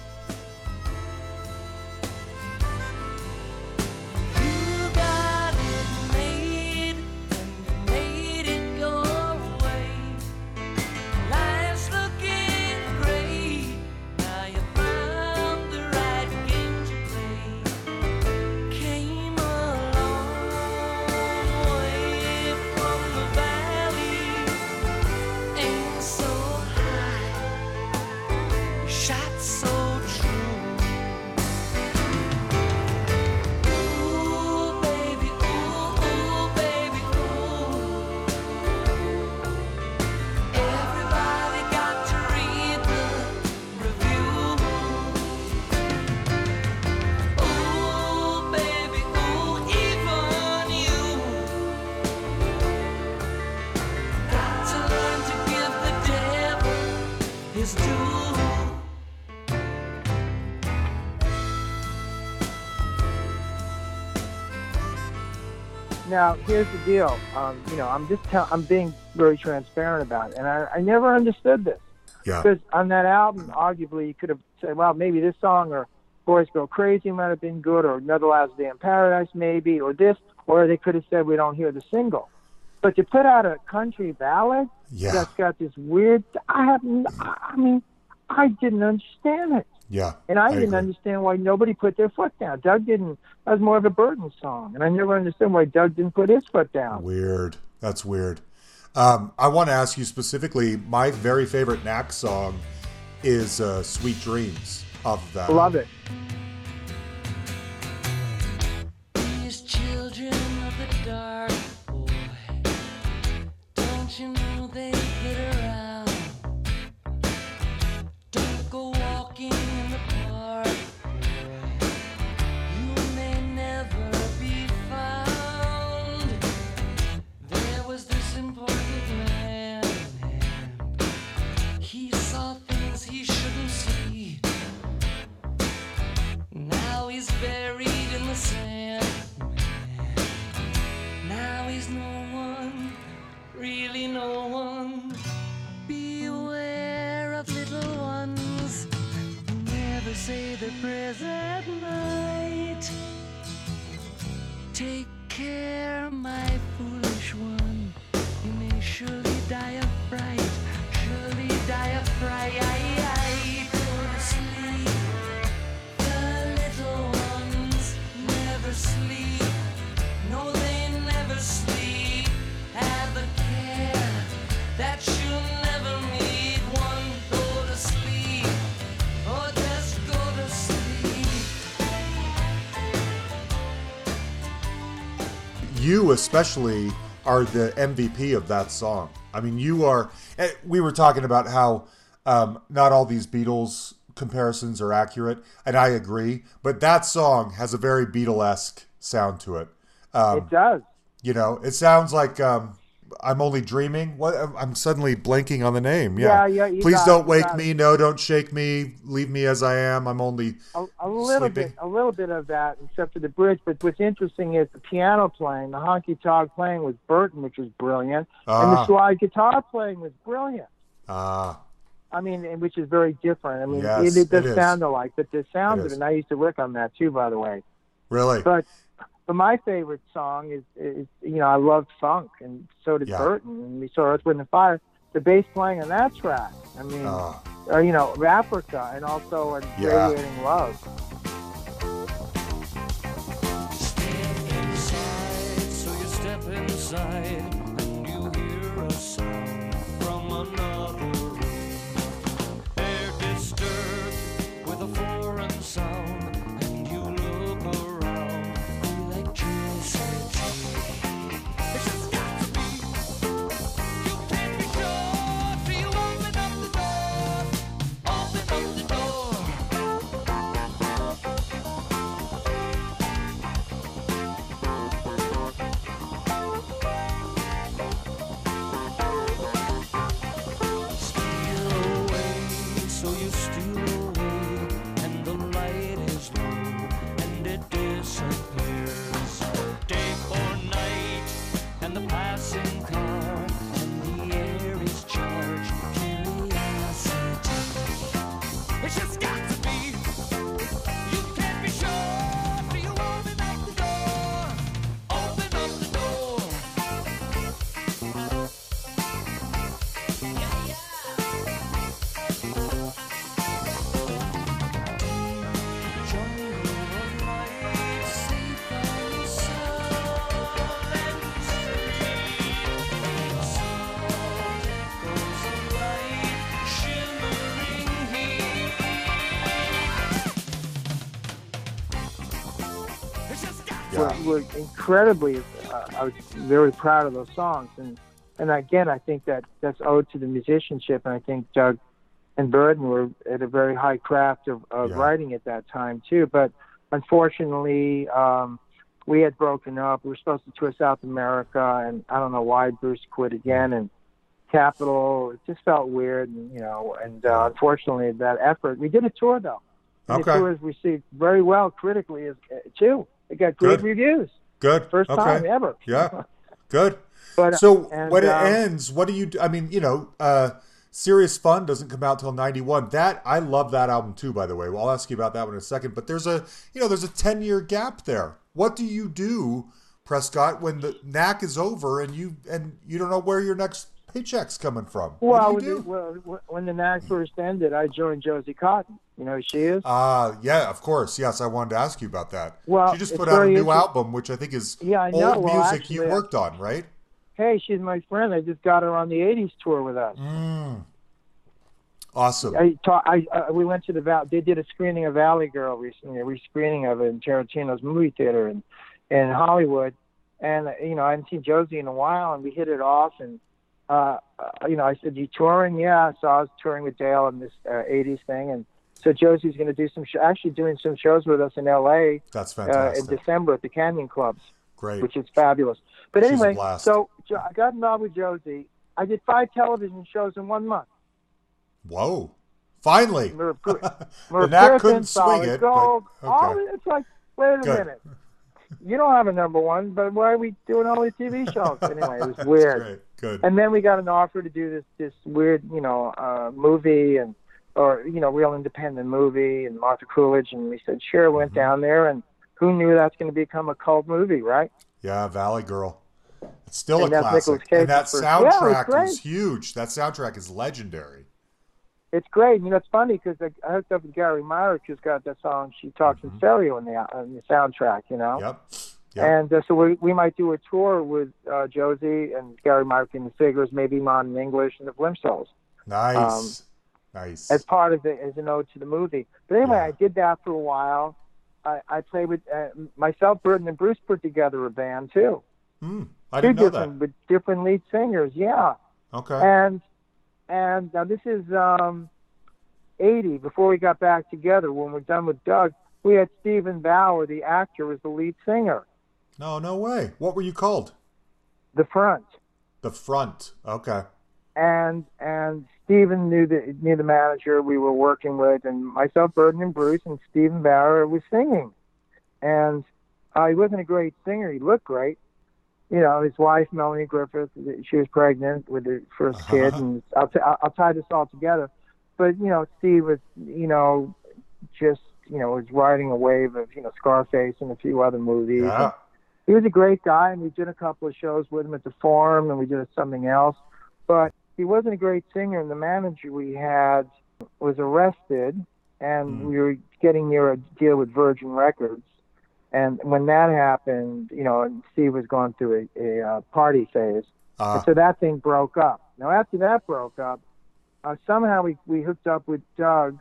Here's the deal. Um, you know, I'm just tell- I'm being very transparent about it, and I, I never understood this. Yeah. Because on that album, arguably, you could have said, well, maybe this song or Boys Go Crazy might have been good, or Another Last Day in Paradise, maybe, or this, or they could have said, we don't hear the single. But to put out a country ballad Yeah. that's got this weird, I have, I mean, I didn't understand it. Yeah. And I, didn't agree. understand why nobody put their foot down. Doug didn't. That was more of a Berton song, and I never understood why Doug didn't put his foot down. Weird. That's weird. Um, I want to ask you specifically. My very favorite Knack song is uh, "Sweet Dreams" off of that. Love it. Especially are the MVP of that song. I mean, you are. eh, We were talking about how um, not all these Beatles comparisons are accurate, and I agree. But that song has a very Beatlesque sound to it. Um, it does. you know, it sounds like um, I'm only dreaming. What? I'm suddenly blanking on the name. Yeah. Yeah, yeah, Please got don't wake me. No, don't shake me. Leave me as I am. I'm only. a, a little Sleeping. bit, a little bit of that, except for the bridge. But what's interesting is the piano playing, the honky tonk playing was Berton, which was brilliant, and the Ah. slide guitar playing was brilliant. Ah. I mean, which is very different. I mean, Yes, it, it does it sound alike, but the sound It of it, and I used to work on that too, by the way. really? But but my favorite song is, is you know, I loved funk, and so did Yeah. Berton, and we saw Earth, Wind, and Fire. The bass playing on that track, I mean, Ah. uh, you know, Africa, and also in Yeah. Radiating Love. inside, incredibly. Uh, I was very proud of those songs, and and again, I think that that's owed to the musicianship, and I think Doug and Berton were at a very high craft of, of Yeah. writing at that time too. But unfortunately, um, we had broken up. We were supposed to tour South America, and I don't know why Bruce quit again, and Capitol. It just felt weird, and you know, and uh, unfortunately, that effort. We did a tour though. Okay. The tour was received very well critically as uh, too. It got great Good. reviews. Good. First okay. time ever. Yeah. Good. But, uh, So and, when it um, ends, what do you? do? I mean, you know, uh, Serious Fun doesn't come out till '91. That I love that album too. By the way, well, I'll ask you about that one in a second. But there's a, you know, there's a ten year gap there. What do you do, Prescott, when the knack is over and you and you don't know where your next paycheck's coming from? Well, when the, well, when the Knack first ended, I joined Josie Cotton. You know who she is? Ah, yeah, of course. Yes, I wanted to ask you about that. Well, she just put out a new album, which I think is Yeah, I know. old Well, music you worked on, right? hey, she's my friend. I just got her on the '80s tour with us. Mm. Awesome. I, ta- I uh, we went to the Val. They did a screening of Valley Girl recently, a rescreening of it in Tarantino's movie theater in in Hollywood. And uh, you know, I hadn't seen Josie in a while, and we hit it off. And uh, uh, you know, I said, "You touring?" Yeah. So I was touring with Dale on this uh, '80s thing, and so Josie's going to do some, sh- actually doing some shows with us in L.A. That's Uh, in. December at the Canyon Clubs Great. which is fabulous. But She's anyway, so I got involved with Josie. I did five television shows in one month. Whoa. Finally. The Merv couldn't swing it, Gold, but all okay. it's like, wait a Good. minute. You don't have a number one, but why are we doing all these TV shows? anyway, it was weird. Good. And then we got an offer to do this this weird, you know, uh, movie and or you know, real independent movie and Martha Coolidge, and we said sure. Went Mm-hmm. down there, and who knew that's going to become a cult movie, right? Yeah, Valley Girl. It's still And a classic. And that Yeah, soundtrack great. is huge. That soundtrack is legendary. It's great. You know, it's funny because I, hooked up with Gary Myrick, who's got that song "She Talks in Stereo" in the on the soundtrack. You know, Mm-hmm. Yep. And uh, so we we might do a tour with uh, Josie and Gary Myrick and the Figures, maybe Modern English and the Plimsouls nice. nice. as part of it as an ode to the movie. But anyway, Yeah. I did that for a while. I, I played with uh, myself, Berton, and Bruce put together a band too. Hmm. I two didn't know different that. with different lead singers. Yeah, Okay. and and now this is um, '80 before we got back together. When we're done with Doug, we had Steven Bauer, the actor, as the lead singer. No, no way. What were you called? The front. The front. Okay. and and Steven knew the knew the manager we were working with, and myself, Berton, and Bruce, and Steven Bauer was singing, and uh, he wasn't a great singer. He looked great. You know, his wife Melanie Griffith, she was pregnant with her 1st kid, and I'll, t- I'll tie this all together. But you know, Steve was you know just you know was riding a wave of you know Scarface and a few other movies. Yeah. He was a great guy, and we did a couple of shows with him at the Forum, and we did something else. But he wasn't a great singer, and the manager we had was arrested, and Mm. we were getting near a deal with Virgin Records. And when that happened, you know, and Steve was going through a, a uh, party phase, Uh, and so that thing broke up. Now, after that broke up, uh, somehow we we hooked up with Doug,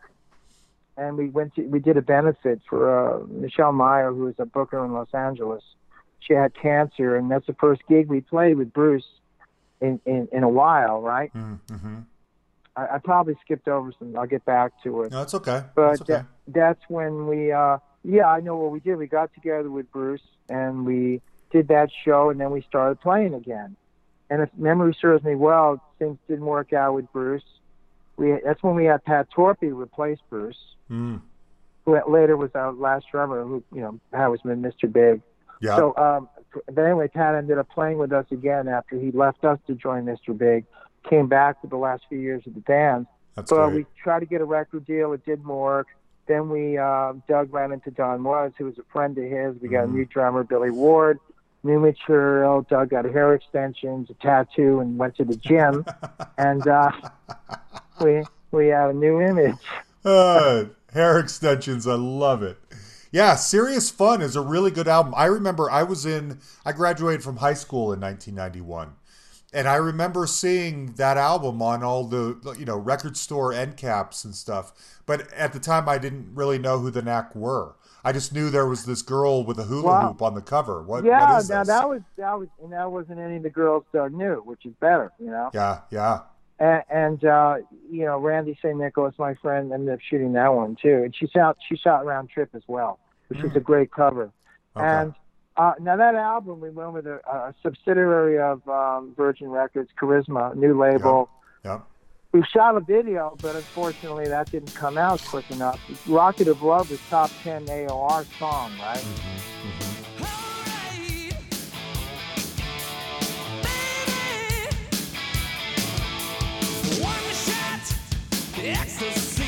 and we went to we did a benefit for uh, Michelle Meyer, who was a booker in Los Angeles. She had cancer, and that's the first gig we played with Bruce in in, in a while, right? mm-hmm. I, I probably skipped over some. I'll get back to it. No, it's okay. But It's okay. that, that's when we, uh, yeah, I know what we did. We got together with Bruce and we did that show, and then we started playing again. And if memory serves me well, things didn't work out with Bruce. We that's when we had Pat Torpey replace Bruce, Mm. who later was our last drummer, who you know was Mr. Big. Yeah. So, um, but anyway, Pat ended up playing with us again after he left us to join Mr. Big. Came back for the last few years of the band. That's But great. we tried to get a record deal. It didn't work. Then we, uh, Doug ran into Don Was, who was a friend of his. We got Mhm. a new drummer, Billy Ward, new material. Doug got hair extensions, a tattoo, and went to the gym. and uh, we we had a new image. Uh, hair extensions. I love it. Yeah, Serious Fun is a really good album. I remember I was in, I graduated from high school in 1991. And I remember seeing that album on all the, you know, record store end caps and stuff. But at the time, I didn't really know who the Knack were. I just knew there was this girl with a hula Wow. hoop on the cover. What, yeah, what now this? that was that was and that wasn't any of the girls Doug knew, which is better, you know. yeah, yeah. And, and uh, you know Randee St. Nicholas, my friend, ended up shooting that one too. And she shot she shot Round Trip as well, which is Mm. a great cover. Okay. And uh, now that album, we went with a, a subsidiary of um, Virgin Records, Charisma, new label. Yep. We shot a video, but unfortunately that didn't come out quick enough. Rocket of Love was top 10 AOR song, right? Ecstasy,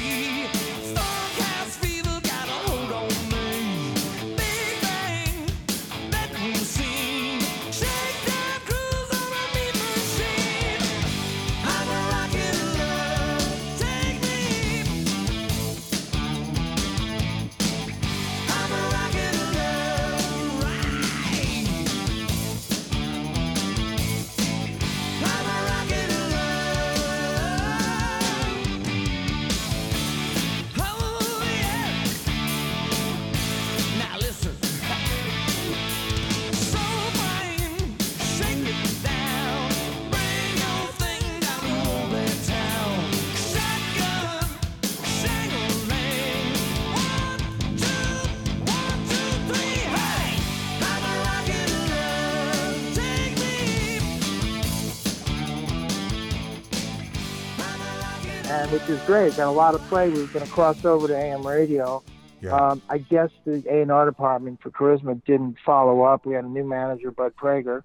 which is great. Got a lot of play. We were going to cross over to AM radio. Yeah. Um, I guess the A and R department for Charisma didn't follow up. We had a new manager, Bud Prager.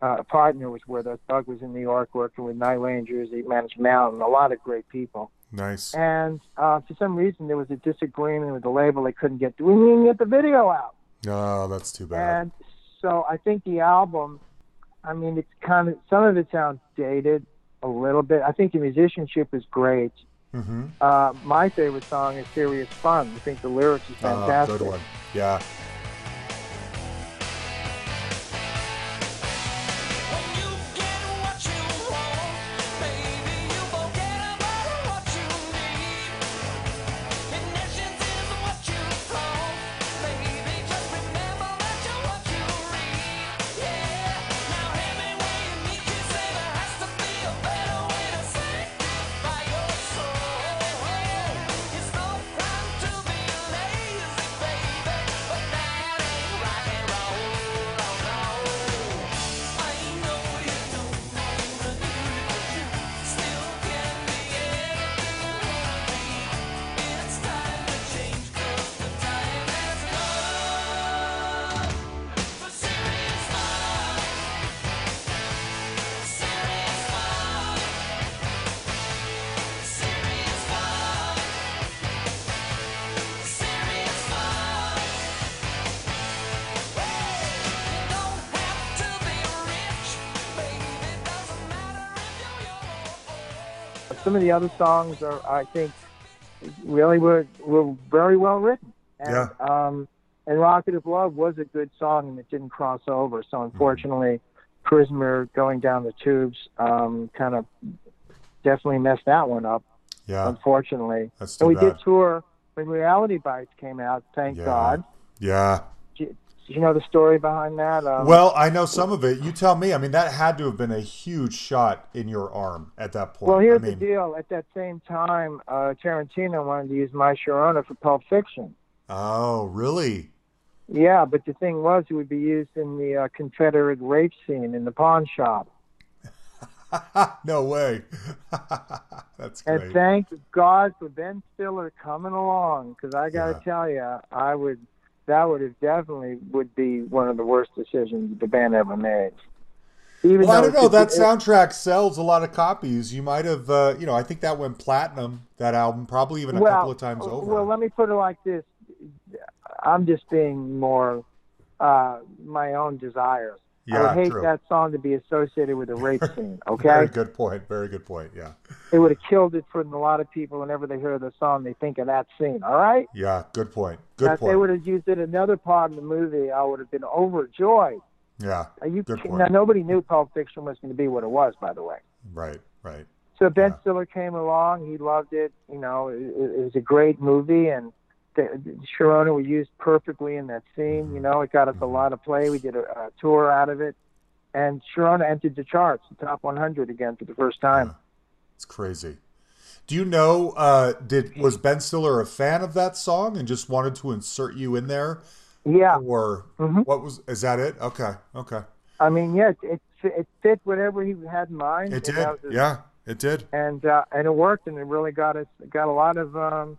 Uh, a partner was with us. Doug was in New York working with Night Rangers. He managed Mountain. A lot of great people. nice. And uh, for some reason, there was a disagreement with the label. They couldn't get. We didn't get the video out. Oh, that's too bad. And so I think the album. I mean, it's kind of some of it sounds dated a little bit. I think the musicianship is great. Mm-hmm. Uh, my favorite song is "Serious Fun." I think the lyrics is fantastic. Oh, good one. Yeah. The other songs are, I think, really were were very well written. And, Yeah. Um, and Rocket of Love was a good song, and it didn't cross over. So unfortunately, Prisoner going down the tubes um, kind of definitely messed that one up. Yeah, Unfortunately, that's too and we bad. did tour when Reality Bites came out. Thank Yeah. God. Yeah. Do you know the story behind that? Um, Well, I know some of it. You tell me. I mean, that had to have been a huge shot in your arm at that point. Well, here's I mean, the deal. At that same time, uh, Tarantino wanted to use My Sharona for Pulp Fiction. Oh, really? Yeah, but the thing was, it would be used in the uh, Confederate rape scene in the pawn shop. no way. That's And thank God for Ben Stiller coming along, because I got to Yeah. tell you, I would that would have definitely would be one of the worst decisions the band ever made. Even Well, I don't know. That it- soundtrack sells a lot of copies. You might have, uh, you know, I think that went platinum. That album, probably even a well, couple of times over. Well, let me put it like this: I'm just being more uh, my own desires. I would hate true. that song to be associated with a rape scene. Okay. Very good point. Very good point. Yeah. it would have killed it for a lot of people. Whenever they hear the song, they think of that scene. All right. Yeah. Good point. Good now, if they would have used it another part of the movie, I would have been overjoyed. Yeah. Are you Good point. Now, nobody knew Pulp Fiction was going to be what it was, by the way. Right. Right. So Ben Yeah. Stiller came along. He loved it. You know, it, it was a great movie, and the, Sharona was used perfectly in that scene. You know, it got us a lot of play. We did a, a tour out of it, and Sharona entered the charts, the top 100 again for the first time. It's crazy. Do you know? Uh, did was Ben Stiller a fan of that song and just wanted to insert you in there, Yeah, or Mhm. what was? Is that it? Okay. Okay. I mean, yeah, it it fit whatever he had in mind. It did. Yeah. It did. and uh, and it worked, and it really got us got a lot of um,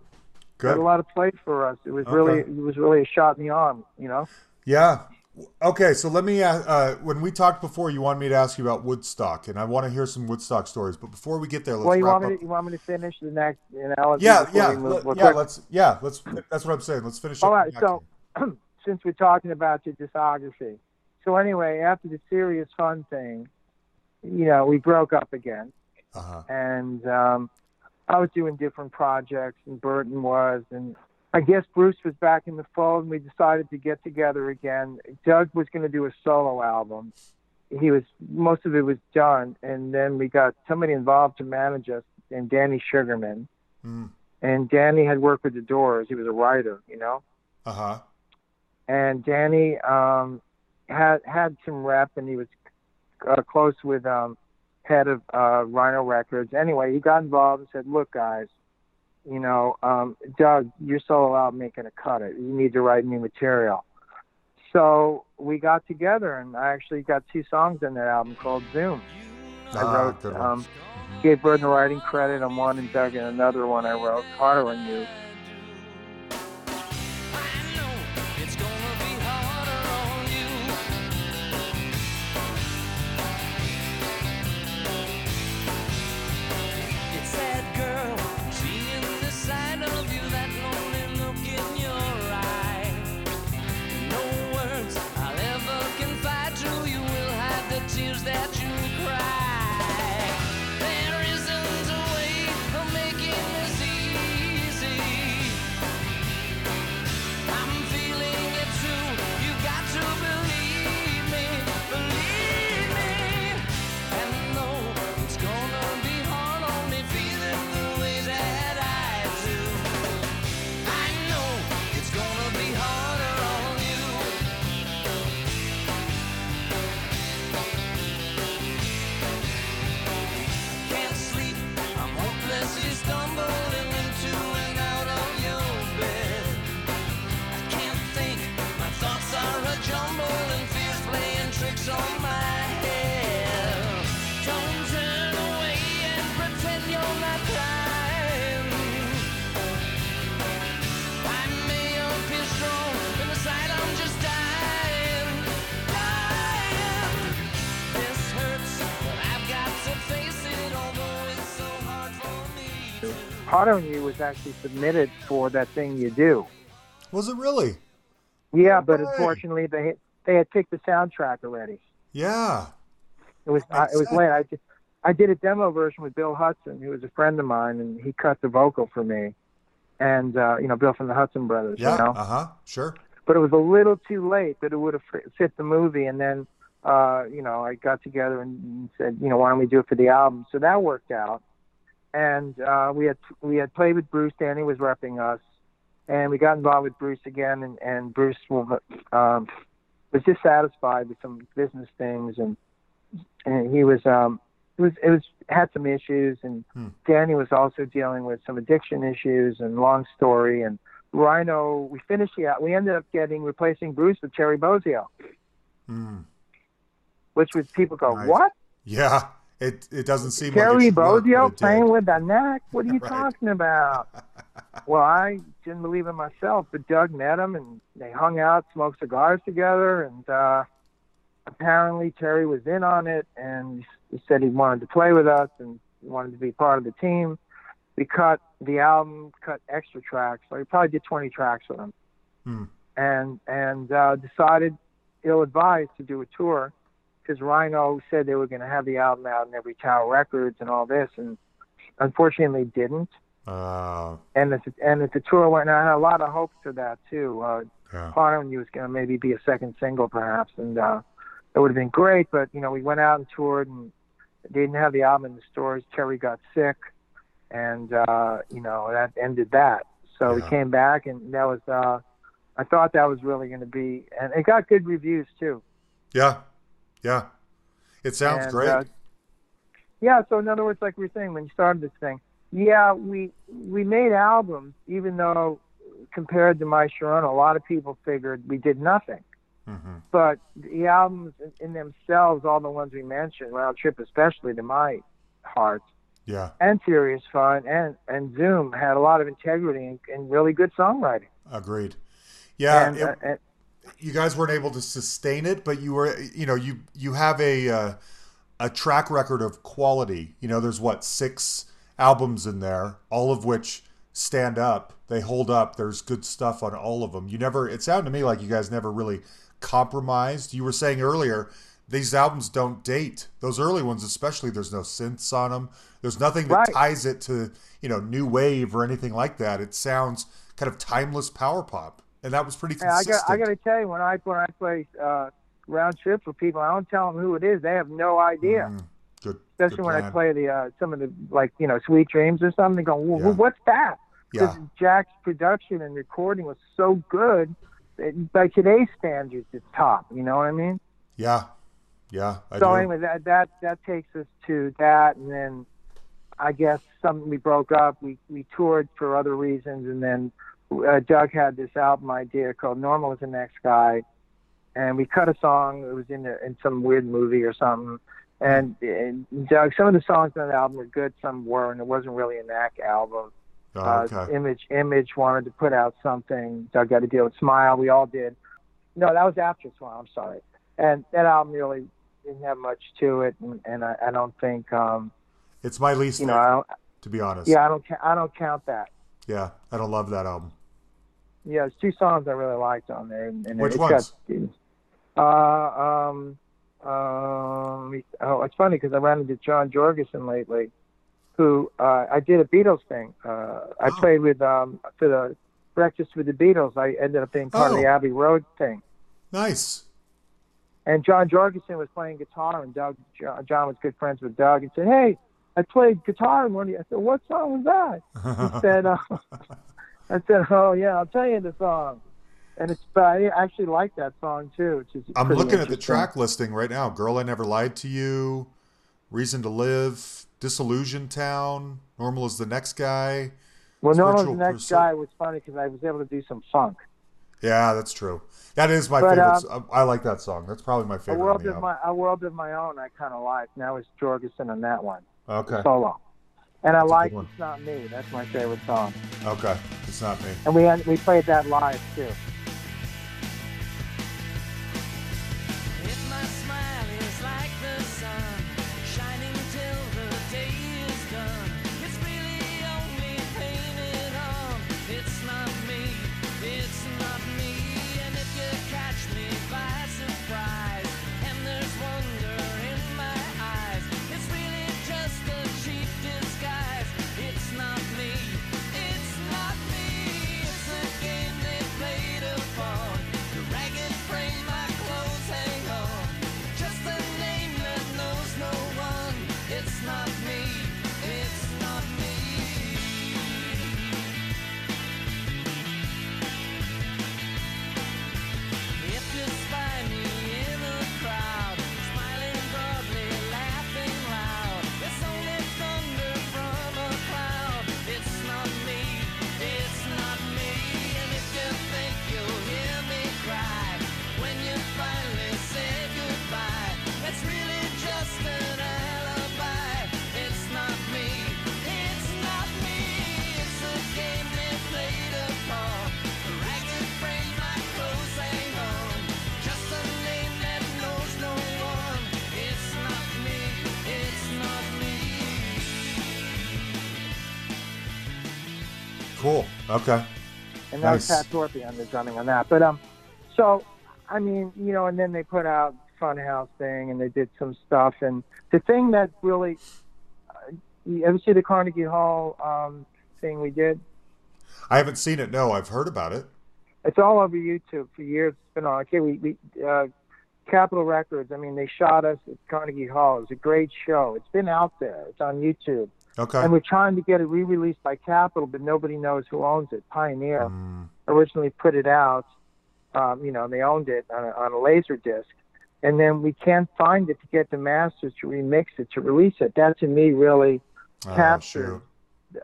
Good. a lot of play for us. It was Okay. really it was really a shot in the arm, you know. Yeah. Okay, so let me. Uh, uh, when we talked before, you wanted me to ask you about Woodstock, and I want to hear some Woodstock stories. But before we get there, let's well, you want me up. to you want me to finish the next analogy? yeah, yeah, move- let- yeah. quick? Let's. Yeah, let's. That's what I'm saying. Let's finish. All right, so since we're talking about your discography, so anyway, after the serious fun thing, you know, we broke up again, Uh-huh. and um, I was doing different projects, and Berton was, and I guess Bruce was back in the fold, and we decided to get together again. Doug was going to do a solo album. He was most of it was done, and then we got somebody involved to manage us, and Danny Sugarman. Mm. And Danny had worked with the Doors. He was a writer, you know. Uh huh. and Danny um, had had some rep, and he was uh, close with um, head of uh, Rhino Records. Anyway, he got involved and said, "Look, guys, you know, um, Doug, your solo album ain't gonna cut it. You need to write new material." So we got together, and I actually got two songs in that album called Zoom. I Ah, wrote, one. um, gave Berton writing credit on one, and Doug in another one. I wrote Harder on You. On You was actually submitted for that thing you do. Was it really? Yeah, but unfortunately they they had picked the soundtrack already. Yeah. It was uh, it was late. I just I did a demo version with Bill Hudson, who was a friend of mine, and he cut the vocal for me. And uh, you know, Bill from the Hudson Brothers. Yeah. You know? Uh huh. Sure. but it was a little too late that it would have fit the movie. And then, uh, you know, I got together and said, you know, why don't we do it for the album? So that worked out. And uh, we had we had played with Bruce. Danny was repping us, and we got involved with Bruce again. And and Bruce was, um, was dissatisfied with some business things, and and he was um, it was it was had some issues, and Hmm. Danny was also dealing with some addiction issues, and long story, and Rhino, we finished the we ended up getting replacing Bruce with Terry Bozzio, Mm. which was people go, Nice. what? Yeah. It it doesn't seem Terry like it should work, but Bozzio it did. playing with the Knack? What are you Right. talking about? well, I didn't believe it myself, but Doug met him and they hung out, smoked cigars together, and uh, apparently Terry was in on it and he said he wanted to play with us and wanted to be part of the team. We cut the album, cut extra tracks. So we probably did 20 tracks with him. Hmm. and and uh, decided, ill advised, to do a tour because Rhino said they were going to have the album out in every Tower Records and all this, and unfortunately didn't. Uh, And if and if the tour went, and I had a lot of hopes for that too. Uh, yeah. Part me was going to maybe be a second single perhaps, and uh, it would have been great. But you know, we went out and toured, and they didn't have the album in the stores. Terry got sick, and uh, you know that ended that. So we came back, and that was. Uh, I thought that was really going to be, and it got good reviews too. Yeah. Yeah. It sounds And, great. uh, yeah, so in other words, like we were saying when you started this thing, yeah, we we made albums, even though compared to My Sharona, a lot of people figured we did nothing. hmm But the albums in- in themselves, all the ones we mentioned, Round Trip especially to my heart, Yeah. and Serious Fun and and Zoom had a lot of integrity and, and really good songwriting. Agreed. Yeah. and, it- uh, and you guys weren't able to sustain it, but you were, you know, you you have a uh, a track record of quality. You know, there's what six albums in there, all of which stand up. They hold up. There's good stuff on all of them. You never. It sounded to me like you guys never really compromised. You were saying earlier these albums don't date. Those early ones, especially, there's no synths on them. There's nothing that Right. ties it to you know new wave or anything like that. It sounds kind of timeless power pop, and that was pretty Yeah, I got I got to tell you when I when I play uh, round trip for people, I don't tell them who it is. They have no idea. Mm, good. Especially good when I play the uh, some of the like you know Sweet Dreams or something. They go, well, Yeah. what's that? Because Yeah, Jack's production and recording was so good. That by today's standards, it's top. You know what I mean? yeah, yeah. I so do. anyway, that that that takes us to that, and then I guess some we broke up. We we toured for other reasons, and then uh, Doug had this album idea called "Normal is the Next Guy," and we cut a song. It was in a, in some weird movie or something. And, and Doug, some of the songs on the album were good, some weren't. it wasn't really a Knack album. Oh, Uh. Image Image wanted to put out something. Doug got to deal with Smile. We all did. No, that was after Smile. I'm sorry. And that album really didn't have much to it, and, and I, I don't think, um, It's my least you know, to be honest. yeah, I don't, I don't count that. Yeah, I don't love that album. Yeah, there's two songs I really liked on there. And, and Which it's ones? Got, uh, um, um, oh, it's funny because I ran into John Jorgensen lately, who uh, I did a Beatles thing. Uh, I Oh. played with um, for the Breakfast with the Beatles. I ended up being part of the Oh. Abbey Road thing. Nice. And John Jorgensen was playing guitar, and Doug John, John was good friends with Doug, and said, "Hey, I played guitar in one of you." I said, "What song was that?" He said, uh, "I said, oh yeah, I'll tell you the song." And it's, but I actually like that song too. Which is I'm looking at the track listing right now. Girl, I Never Lied to You, Reason to Live, Disillusion Town, Normal is the Next Guy. Well, no, Spiritual the next Pursuit. guy was funny because I was able to do some funk. Yeah, that's true. That is my But, favorite. um, I I like that song. That's probably my A favorite. world on of my, a world of my own. I kind of like. Now it's Jorgensen on that one Okay. solo, and I like "It's Not Me." That's my favorite song, Okay. It's not me. and we had, we played that live too. Okay. and that Nice. was Pat Torpey on the drumming on that. But um, so I mean, you know, and then they put out Funhouse thing, and they did some stuff. And the thing that really, uh, you ever see the Carnegie Hall um, thing we did? I haven't seen it. No, I've heard about it. It's all over YouTube for years. It's been on. Okay, we, we uh, Capitol Records. I mean, they shot us at Carnegie Hall. It was a great show. It's been out there. It's on YouTube. Okay. And we're trying to get it re-released by Capitol, but nobody knows who owns it. Pioneer Mm, originally put it out. Um, you know, and they owned it on a, on a laser disc, and then we can't find it to get the masters to remix it to release it. That to me really oh, shoot.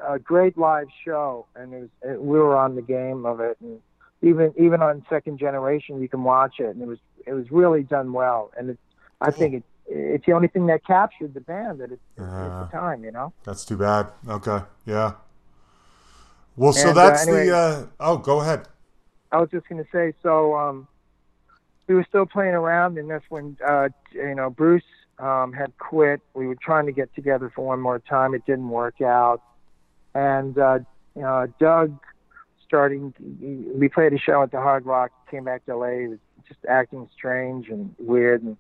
a great live show, and it was it, we were on the game of it, and even even on second generation you can watch it, and it was it was really done well, and it, I think it it's the only thing that captured the band at, it, at Uh, the time, you know. That's too bad. Okay. Yeah. Well, so And, uh, that's anyway- the. Uh, oh, go ahead. I was just going to say, so um, we were still playing around, and that's when uh, you know Bruce um, had quit. We were trying to get together for one more time. It didn't work out, and uh, you know Doug starting. We played a show at the Hard Rock. Came back to LA. He was just acting strange and weird, and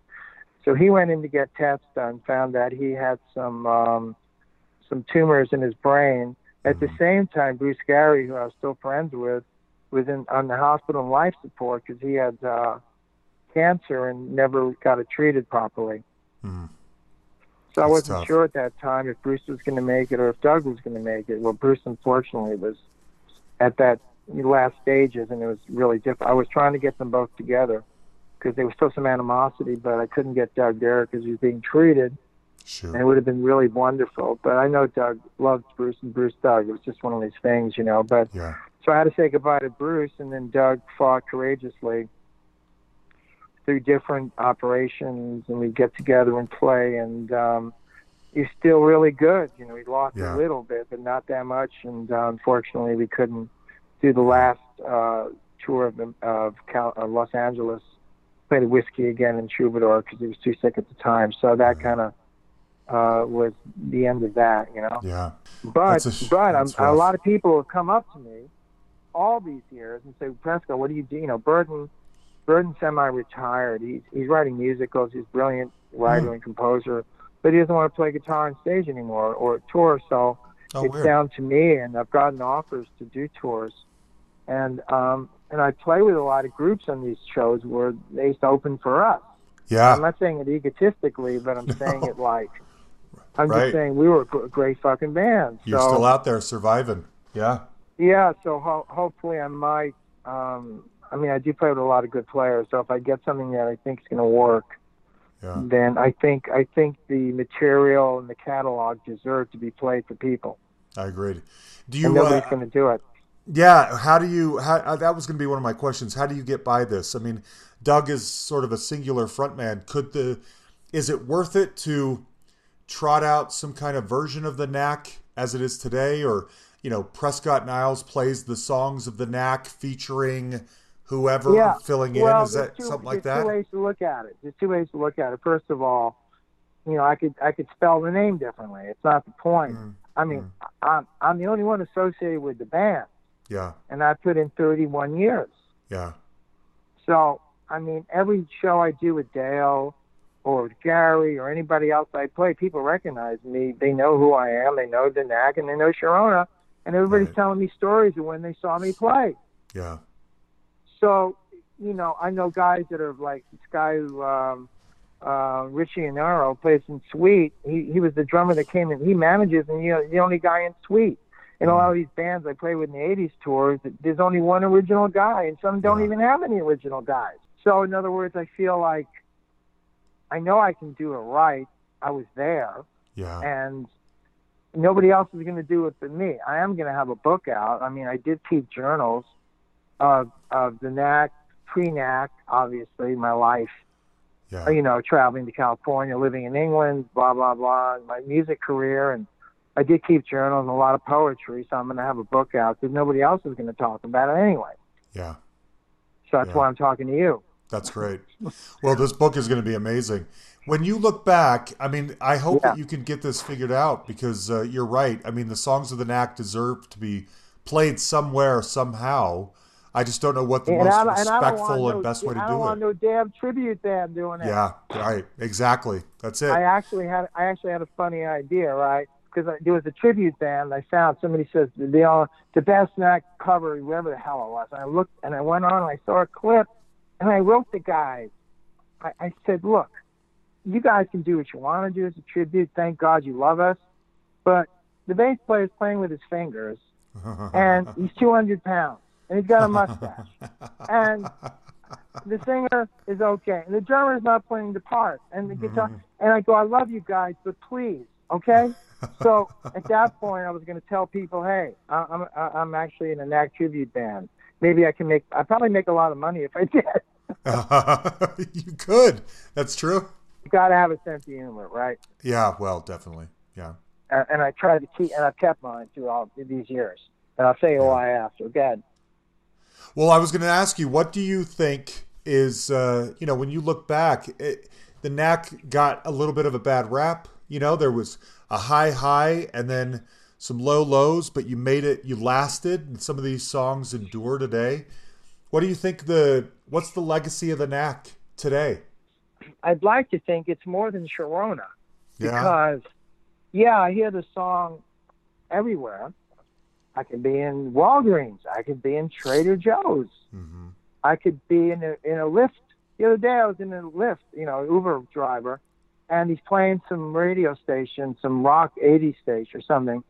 so he went in to get tests done. Found that he had some um, some tumors in his brain. At the same time, Bruce Gary, who I was still friends with, was in on the hospital and life support because he had uh, cancer and never got it treated properly. Hmm. So I wasn't tough. sure at that time if Bruce was going to make it or if Doug was going to make it. Well, Bruce unfortunately was at that last stages, and it was really difficult. I was trying to get them both together because there was still some animosity, but I couldn't get Doug there because he was being treated, Shoot. and it would have been really wonderful. But I know Doug loved Bruce and Bruce Doug. It was just one of these things, you know. But Yeah. so I had to say goodbye to Bruce, and then Doug fought courageously through different operations, and we'd get together and play. And um, he's still really good. You know, he lost Yeah. a little bit, but not that much. And uh, unfortunately, we couldn't do the last uh, tour of, of Cal- uh, Los Angeles. Played Whisky again in Troubadour because he was too sick at the time. So that kind of uh, was the end of that. You know. Yeah. But a sh- but um, a lot of people have come up to me all these years and say, Prescott, what do you do? You know, Berton Berton's semi-retired. He's he's writing musicals. He's a brilliant writer Hmm. and composer, but he doesn't want to play guitar on stage anymore or tour. So Oh, it's weird. down to me, and I've gotten offers to do tours, and um and I play with a lot of groups on these shows where they used to open for us. Yeah. I'm not saying it egotistically, but I'm saying it like I'm Right. just saying we were a great fucking band. You're so, still out there surviving. Yeah. Yeah, so ho- hopefully I might. Um, I mean, I do play with a lot of good players. So if I get something that I think is going to work, Yeah. then I think I think the material and the catalog deserve to be played for people, I agree. Do and you? nobody's Uh, going to do it. Yeah. How do you? How, uh, that was going to be one of my questions. How do you get by this? I mean, Doug is sort of a singular frontman. Could the? Is it worth it to trot out some kind of version of the Knack as it is today, or you know, Prescott Niles plays the songs of the Knack featuring whoever Yeah. filling well, in? Is that two, something like that? there's two ways to look at it. There's two ways to look at it. First of all, you know, I could I could spell the name differently. It's not the point. Mm, I mean, I'm I'm the only one associated with the band, yeah. and I put in 31 years. Yeah. So, I mean, every show I do with Dale or with Gary or anybody else I play, people recognize me. They know who I am. They know the knack and they know Sharona. And everybody's Right. telling me stories of when they saw me play. Yeah. So, you know, I know guys that are like this guy who, um, uh, Richie Onori plays in Sweet. He he was the drummer that came in. He manages, and you know, the only guy in Sweet. In a lot of these bands I play with in the '80s tours, there's only one original guy, and some don't even have any original guys. So, in other words, I feel like I know I can do it right. I was there, Yeah. and nobody else is going to do it but me. I am going to have a book out. I mean, I did keep journals of of the knack, pre knack, obviously, my life. Yeah. You know, traveling to California, living in England, blah blah blah, my music career, and I did keep journals and a lot of poetry. So I'm going to have a book out because nobody else is going to talk about it anyway. Yeah. So that's Yeah. why I'm talking to you. That's great. Well, this book is going to be amazing. When you look back, I mean, I hope Yeah. that you can get this figured out because uh, you're right. I mean, the songs of the Knack deserve to be played somewhere somehow. I just don't know what the And most I, and I don't respectful no, and best way to I don't want it. no damn tribute band doing it. Yeah, right. Exactly. That's it. I actually had I actually had a funny idea, right? Because there was a tribute band I found. Somebody says the all the best snack cover, whoever the hell it was. And I looked and I went on and I saw a clip, and I wrote the guys. I, I said, look, you guys can do what you want to do as a tribute. Thank God you love us, but the bass player is playing with his fingers, and he's 200 pounds, and he's got a mustache, and the singer is okay, and the drummer is not playing the part, and the guitar. Mm-hmm. And I go, I love you guys, but please, okay. So at that point, I was going to tell people, hey, I- I'm I'm actually in a knack tribute band. Maybe I can make. I probably make a lot of money if I did. you could. That's true. You got to have a sense of humor, right? Yeah. Well, definitely. Yeah. And, and I tried to keep, and I've kept mine through all these years. And I'll tell you why after. Ahead. Well, I was going to ask you, what do you think is, uh, you know, when you look back, it, the Knack got a little bit of a bad rap. You know, there was a high high and then some low lows, but you made it, you lasted, and some of these songs endure today. What do you think the, what's the legacy of the Knack today? I'd like to think it's more than Sharona. Yeah. because yeah, I hear the song everywhere. I could be in Walgreens. I could be in Trader Joe's. hmm I could be in a in a lift. The other day I was in a Lyft, you know, Uber driver, and he's playing some radio station, some rock 80s station or something.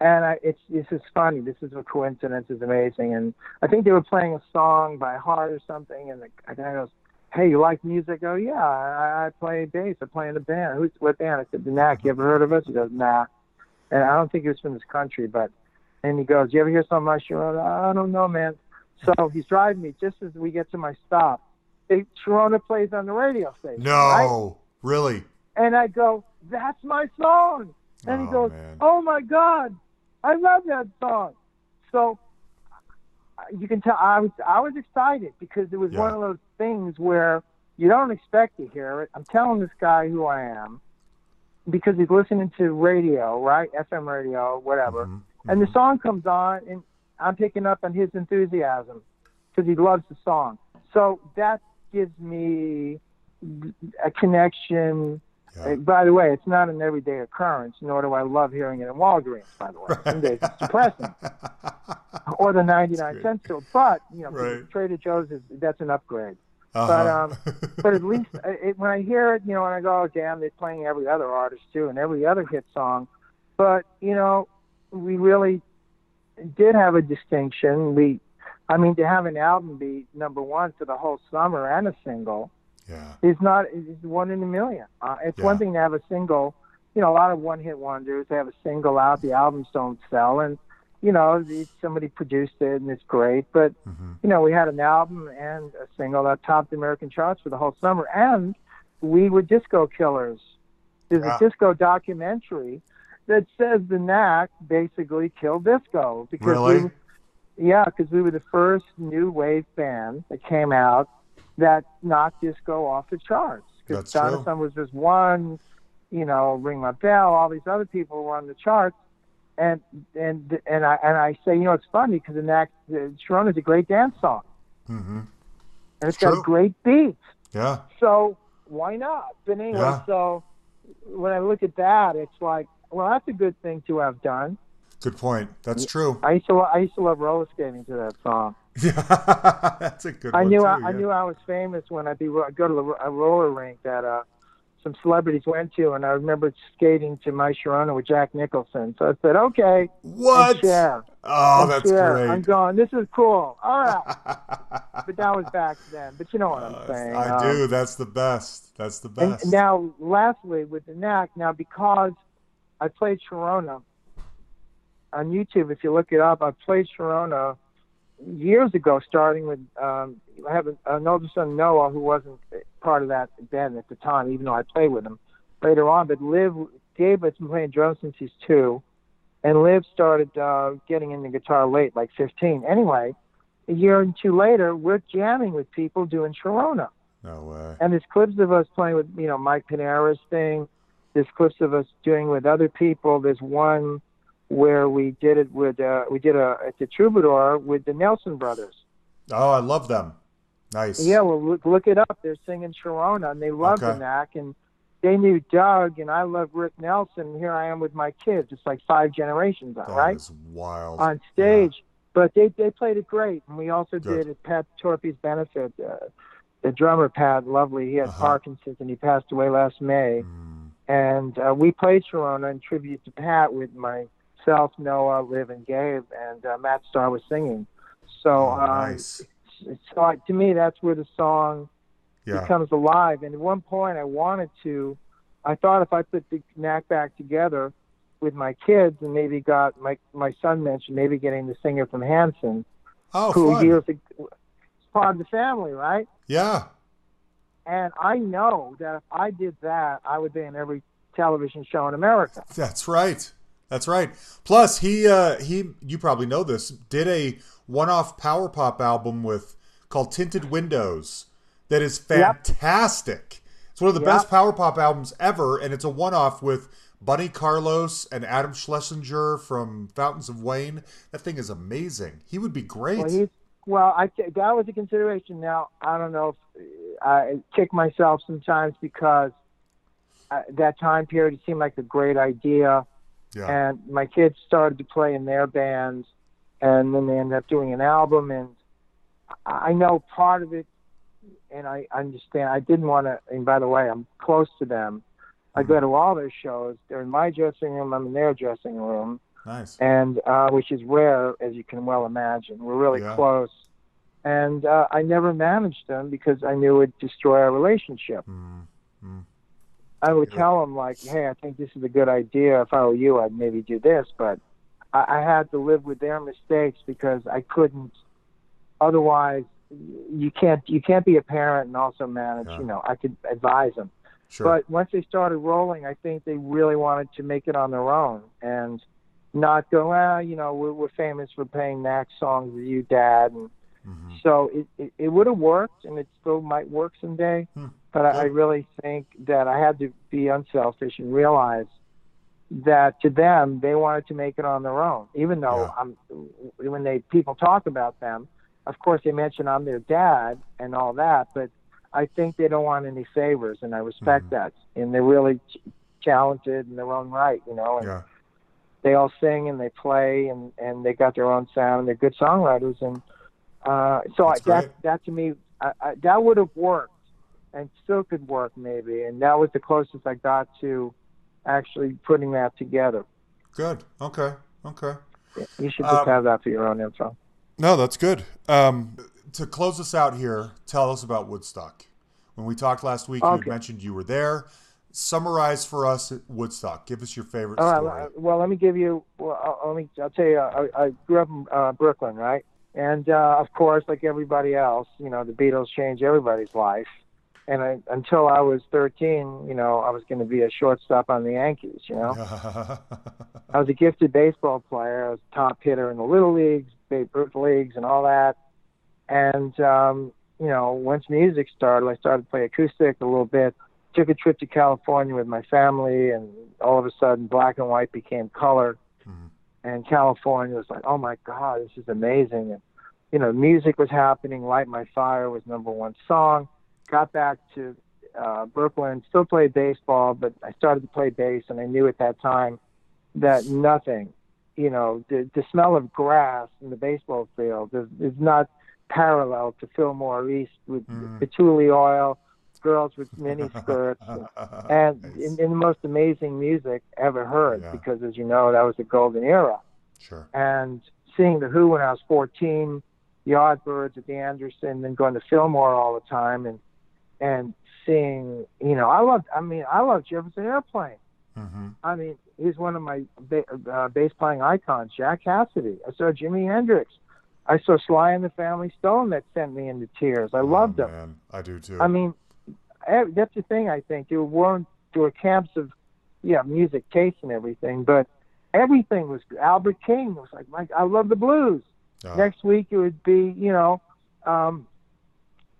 And I, it's this is funny. This is a coincidence. It's amazing. And I think they were playing a song by heart or something. And the guy goes, "Hey, you like music?" I go, "Yeah, I, I play bass. I play in a band. Who's what band?" I said, "The Knack. You ever heard of us?" He goes, "Nah." And I don't think he was from this country, but and he goes, "You ever hear something like Sharona?" I don't know, man. So he's driving me just as we get to my stop. They, Sharona plays on the radio station. right? No, really? And I go, "That's my song." And Oh, he goes, man. "Oh my God, I love that song." So you can tell I was I was excited because it was Yeah. one of those things where you don't expect to hear it. I'm telling this guy who I am because he's listening to radio, right? FM radio, whatever. Mhm, And the song comes on, and I'm picking up on his enthusiasm because he loves the song. So that gives me a connection. Yeah. By the way, it's not an everyday occurrence, nor do I love hearing it in Walgreens, by the way. Some days it's depressing. Or the 99 cent store. But, you know, Right. Trader Joe's, is that's an upgrade. Uh-huh. But um, but at least uh, it, when I hear it, you know, and I go, oh, damn, they're playing every other artist too, and every other hit song. But you know, we really did have a distinction. We, I mean, to have an album be number one for the whole summer and a single yeah. is not is one in a million. Uh, it's Yeah. one thing to have a single. You know, a lot of one-hit wonders. They have a single out, the albums don't sell, and you know, somebody produced it and it's great. But Mhm. you know, we had an album and a single that topped the American charts for the whole summer, and we were disco killers. There's a disco documentary that says the Knack basically killed disco because Really? we, yeah, because we were the first new wave band that came out that knocked disco off the charts. Because true. Was just one, you know, Ring My Bell. All these other people were on the charts, and and and I and I say, you know, it's funny because the Knack, the Sharona's a great dance song, mm-hmm. and it's True. got a great beats. Yeah. So why not? But anyway, Yeah. so when I look at that, it's like, well, that's a good thing to have done. Good point. That's true. I used to I used to love roller skating to that song. Yeah. That's a good I knew too, I, I knew I was famous when I'd be I'd go to the, a roller rink that uh, some celebrities went to, and I remember skating to My Sharona with Jack Nicholson. So I said, okay, What? and share. Oh, And that's share. great. I'm going. This is cool. All right, but that was back then. But you know what I'm saying. I Um, do. That's the best. That's the And best. now, lastly, with the knack, now because I played Sharona on YouTube, if you look it up, I played Sharona years ago, starting with um, I have an older son Noah who wasn't part of that band at the time, even though I played with him later on. But Liv, David's been playing drums since he's two, and Liv started uh, getting into guitar late, like 15. Anyway, a year and two later, we're jamming with people doing Sharona. no way. And there's clips of us playing with, you know, Mike Panera's thing. There's clips of us doing with other people. There's one where we did it with uh, we did a at the Troubadour with the Nelson Brothers. Oh, I love them. Nice. Yeah, well, look, look it up. They're singing Sharona, and they love Okay. the knack, and they knew Doug, and I love Rick Nelson. Here I am with my kids. It's like five generations, That right? is wild. on stage. But they they played it great, and we also Good. did at Pat Torpey's benefit. Uh, the drummer Pat, lovely. He had Uh-huh. Parkinson's, and he passed away last May. Mm, And uh, we played Sharona in tribute to Pat with myself, Noah, Liv, and Gabe, and uh, Matt Starr was singing. So, oh, um, so I- to me, that's where the song Yeah. becomes alive. And at one point, I wanted to. I thought if I put the knack back together with my kids, and maybe got my my son mentioned maybe getting the singer from Hanson, Oh, who fun. was part of the family, right? Yeah. And I know that if I did that, I would be in every television show in America. That's right. That's right. Plus, he uh, he you probably know this did a one-off power pop album with called Tinted Windows that is Yep. fantastic. It's one of the Yep. best power pop albums ever, and it's a one-off with Bunny Carlos and Adam Schlesinger from Fountains of Wayne. That thing is amazing. He would be great. Well, well. I that was a consideration. Now I don't know if I kick myself sometimes because uh, that time period it seemed like a great idea. Yeah. and my kids started to play in their bands and then they ended up doing an album and i know part of it and i understand i didn't want to and by the way i'm close to them i go to all their shows they're in my dressing room i'm in their dressing room nice. and uh, which is rare as you can well imagine we're really Yeah. close and uh, i never managed them because i knew it would destroy our relationship Mm, mm. I would tell him like, "Hey, I think this is a good idea. If I were you, I'd maybe do this." But I, I had to live with their mistakes because I couldn't. Otherwise, you can't you can't be a parent and also manage. Yeah. You know, I could advise them. Sure. But once they started rolling, I think they really wanted to make it on their own and not go, well, you know, we're, we're famous for playing Knack songs with you, Dad, and Mhm. so it, it, it would have worked, and it still might work someday. Hmm. But I, I really think that I had to be unselfish and realize that to them, they wanted to make it on their own. Even though I'm, when they people talk about them, of course they mention I'm their dad and all that. But I think they don't want any favors, and I respect Mhm. that. And they're really ch- talented in their own right, you know. And yeah. they all sing and they play and and they got their own sound and they're good songwriters and uh so I, that that to me I, I, that would have worked and still could work maybe and that was the closest I got to actually putting that together Good. Okay. Okay. you should just Um, have that for your own info No, that's good. Um, to close us out here, tell us about Woodstock. When we talked last week, you mentioned you were there. Summarize for us Woodstock. Give us your favorite all story. right well let me give you well I'll, let me I'll tell you I, I grew up in uh, Brooklyn right and uh, of course like everybody else you know the Beatles changed everybody's life and I, until I was 13, you know, I was going to be a shortstop on the Yankees. You know, I was a gifted baseball player. I was a top hitter in the little leagues, Babe Ruth leagues, and all that. And um, you know, once music started, I started to play acoustic a little bit. Took a trip to California with my family, and all of a sudden, black and white became color. And California was like, oh my God, this is amazing. And you know, music was happening. Light My Fire was number one song. Got back to uh, Brooklyn, still played baseball, but I started to play bass, and I knew at that time that nothing, you know, the, the smell of grass in the baseball field is, is not parallel to Fillmore East with Mm. patchouli oil, girls with mini skirts, and, and Nice. in, in the most amazing music ever heard, Yeah. because as you know, that was the golden era. sure. And seeing the Who when I was 14, the Yardbirds at the Anderson, then going to Fillmore all the time, and and seeing, you know, I loved. I mean, I loved Jefferson Airplane. hmm I mean, he's one of my ba- uh, bass playing icons. Jack Casady. I saw Jimi Hendrix. I saw Sly and the Family Stone that sent me into tears. I loved oh, them. Man, I do too. I mean, that's the thing. I think there weren't there were camps of, yeah, music taste and everything, but everything was Albert King was like, Mike, I love the blues. Uh, Next week it would be, you know, um,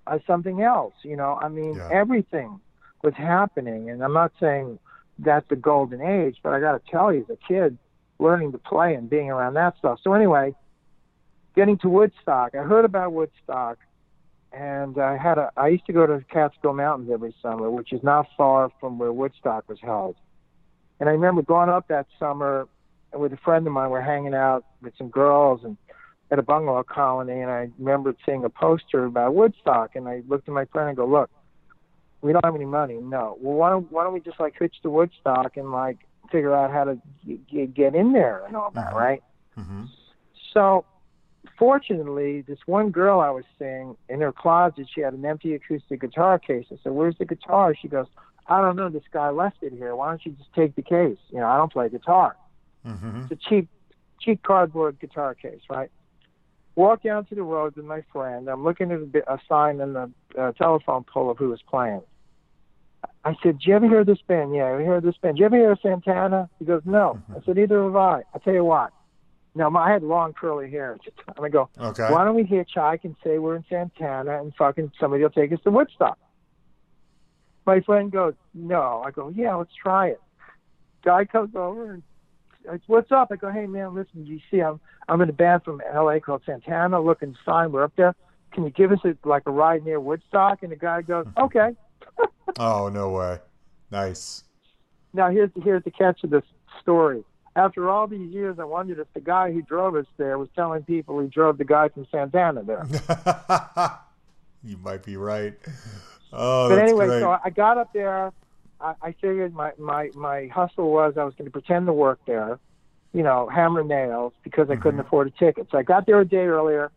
uh, something else. You know, I mean, Yeah. everything was happening, and I'm not saying that's the golden age, but I got to tell you, as a kid, learning to play and being around that stuff. So anyway, getting to Woodstock, I heard about Woodstock, and I had a. I used to go to the Catskill Mountains every summer, which is not far from where Woodstock was held. And I remember going up that summer with a friend of mine. We're hanging out with some girls and at a bungalow colony, and I remember seeing a poster about Woodstock, and I looked at my friend and go, "Look, we don't have any money. No. Well, why don't why don't we just like hitch to Woodstock and like figure out how to g- get in there and all that, right? Mm-hmm. So, fortunately, this one girl I was seeing in her closet, she had an empty acoustic guitar case. I said, "Where's the guitar?" She goes, "I don't know. This guy left it here. Why don't you just take the case? You know, I don't play guitar. Mm-hmm. It's a cheap, cheap cardboard guitar case, right?" Walk down to the road with my friend. I'm looking at a, a sign in the uh, telephone pole of who was playing. I said, "Did you ever hear this band? Yeah, I heard this band. Did you ever hear Santana?" He goes, "No." I said, "Either have I." I tell you what. Now, my, I had long curly hair at the time. I go, Okay. why don't we hitch? hitchhike and say we're in Santana and fucking somebody will take us to Woodstock? My friend goes, no. I go, yeah, let's try it. Guy comes over and says, what's up? I go, hey man, listen, you see I'm I'm in a band from LA called Santana. Look and sign, we're up there. Can you give us a, like a ride near Woodstock? And the guy goes, okay. Oh no way. Nice. Now here's the, here's the catch of this story. After all these years, I wondered if the guy who drove us there was telling people he drove the guy from Santana there. you might be right. Oh, but anyway, great. so I got up there. I, I figured my, my, my hustle was I was going to pretend to work there, you know, hammer nails because I couldn't afford a ticket. So I got there a day earlier,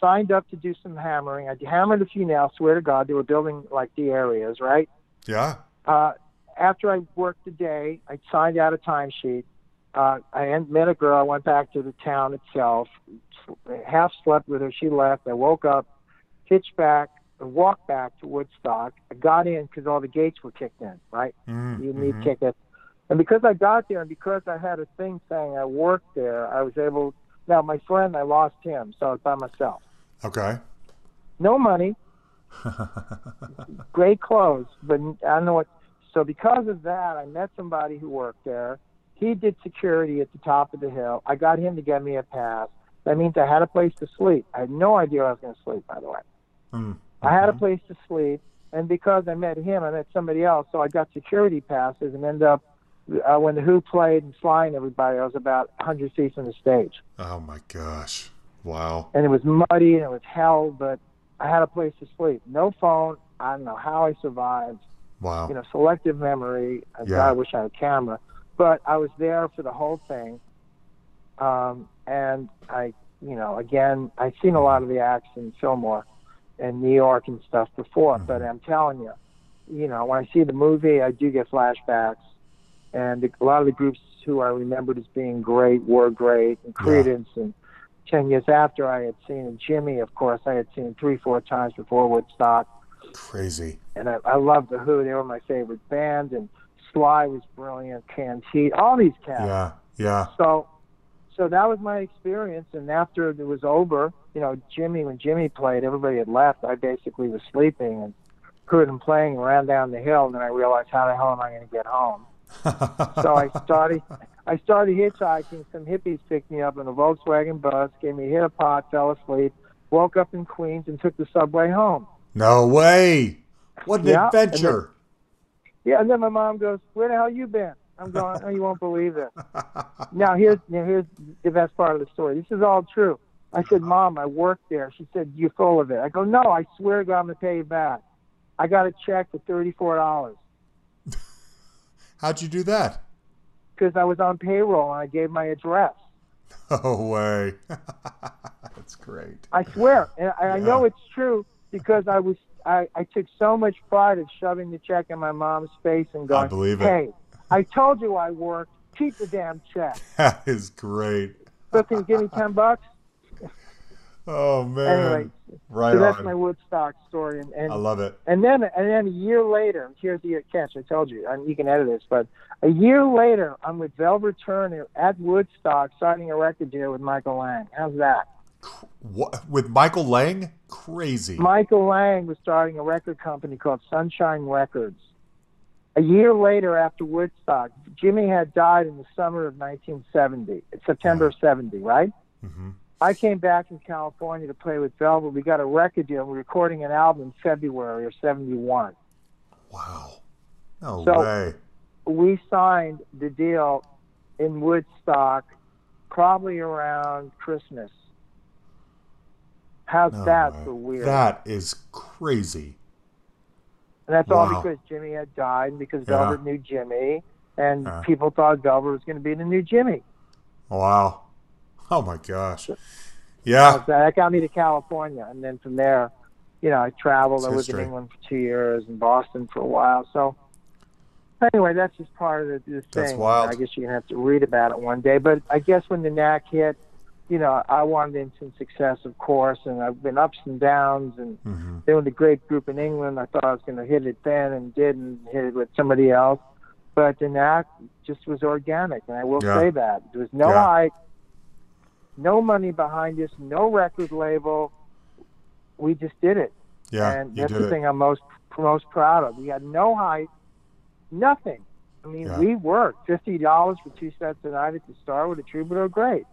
signed up to do some hammering. I hammered a few nails. Swear to God, they were building like the areas, right? yeah. Uh, after I worked a day, I signed out a timesheet. Uh, I met a girl. I went back to the town itself. Half slept with her. She left. I woke up, hitched back, walked back to Woodstock. I got in because all the gates were kicked in. Right, Mhm, you need mhm. tickets. And because I got there, and because I had a thing saying I worked there, I was able. Now my friend, I lost him, so I was by myself. Okay. No money, great clothes, but I don't know what. So because of that, I met somebody who worked there. He did security at the top of the hill. I got him to get me a pass. That means I had a place to sleep. I had no idea I was going to sleep, by the way. Mm. I had a place to sleep, and because I met him, I met somebody else. So I got security passes and ended up uh, when the Who played and flying everybody. I was about 100 feet from the stage, Oh my gosh. Wow. and it was muddy and it was hell, but I had a place to sleep. No phone. I don't know how I survived. Wow. you know, selective memory. I, Yeah. I wish I had a camera, but I was there for the whole thing. Um, and I, you know, again, I've seen a lot of the acts in Fillmore and New York and stuff before, but I'm telling you, you know, when I see the movie, I do get flashbacks. And a lot of the groups who I remembered as being great were great, and Yeah. Creedence, and 10 years after I had seen Jimi, of course, I had seen three, four times before Woodstock Crazy. and I, I loved the Who. They were my favorite band, and Sly was brilliant. Canned Heat, all these cats. Yeah. Yeah. So, so that was my experience. And after it was over, you know, Jimi, when Jimi played, everybody had left. I basically was sleeping and heard him playing, ran down the hill, and then I realized, how the hell am I going to get home? So I started, I started hitchhiking. Some hippies picked me up in a Volkswagen bus, gave me a hit of pot, fell asleep, woke up in Queens, and took the subway home. no way. What an Yeah, adventure. Yeah, and then my mom goes, "Where the hell you been?" I'm going, "Oh, you won't believe this." now here's now here's the best part of the story. This is all true. I said, "Mom, I worked there." She said, "You're full of it." I go, "No, I swear to God, I'm gonna pay you back." I got a check for thirty-four dollars How'd you do that? because I was on payroll and I gave my address. No way. That's great. I swear, and I, I know it's true because I was I, I took so much pride in shoving the check in my mom's face and going, believe it. "Hey, I told you I worked. Keep the damn check." That is great. So can you give me ten bucks? Oh man. Anyway, right so that's on. my Woodstock story, and and, I love it. and then and then a year later, here's the catch. I told you, and you can edit this, but a year later, I'm with Velvet Turner at Woodstock signing a record deal with Michael Lang. How's that? What, with Michael Lang? Crazy. Michael Lang was starting a record company called Sunshine Records, a year later after Woodstock, Jimi had died in the summer of 1970, September of 70, right? hmm I came back from California to play with Velvet. We got a record deal. We're recording an album in February of 71. Wow. No So- way. We signed the deal in Woodstock probably around Christmas. How's No that for weird? That is crazy. And that's all because Jimi had died and because Yeah. Velvet knew Jimi. And Yeah. people thought Velvet was going to be the new Jimi. Wow. Oh my gosh. Yeah. So that got me to California. And then from there, you know, I traveled. It's I lived history. in England for two years and Boston for a while. So anyway, that's just part of the, this That's wild. I guess you're going to have to read about it one day. But I guess when the Knack hit, you know, I wanted instant success, of course, and I've been ups and downs. And hmm they were the great group in England. I thought I was going to hit it then and didn't hit it with somebody else. But the knack just was organic, and I will Yeah. say that there was no Yeah. hype, no money behind us, no record label. We just did it, Yeah. and that's the it. thing I'm most most proud of. We had no hype, nothing. I mean, Yeah. we worked fifty dollars for two sets a night at the Starwood a troubadour. Great,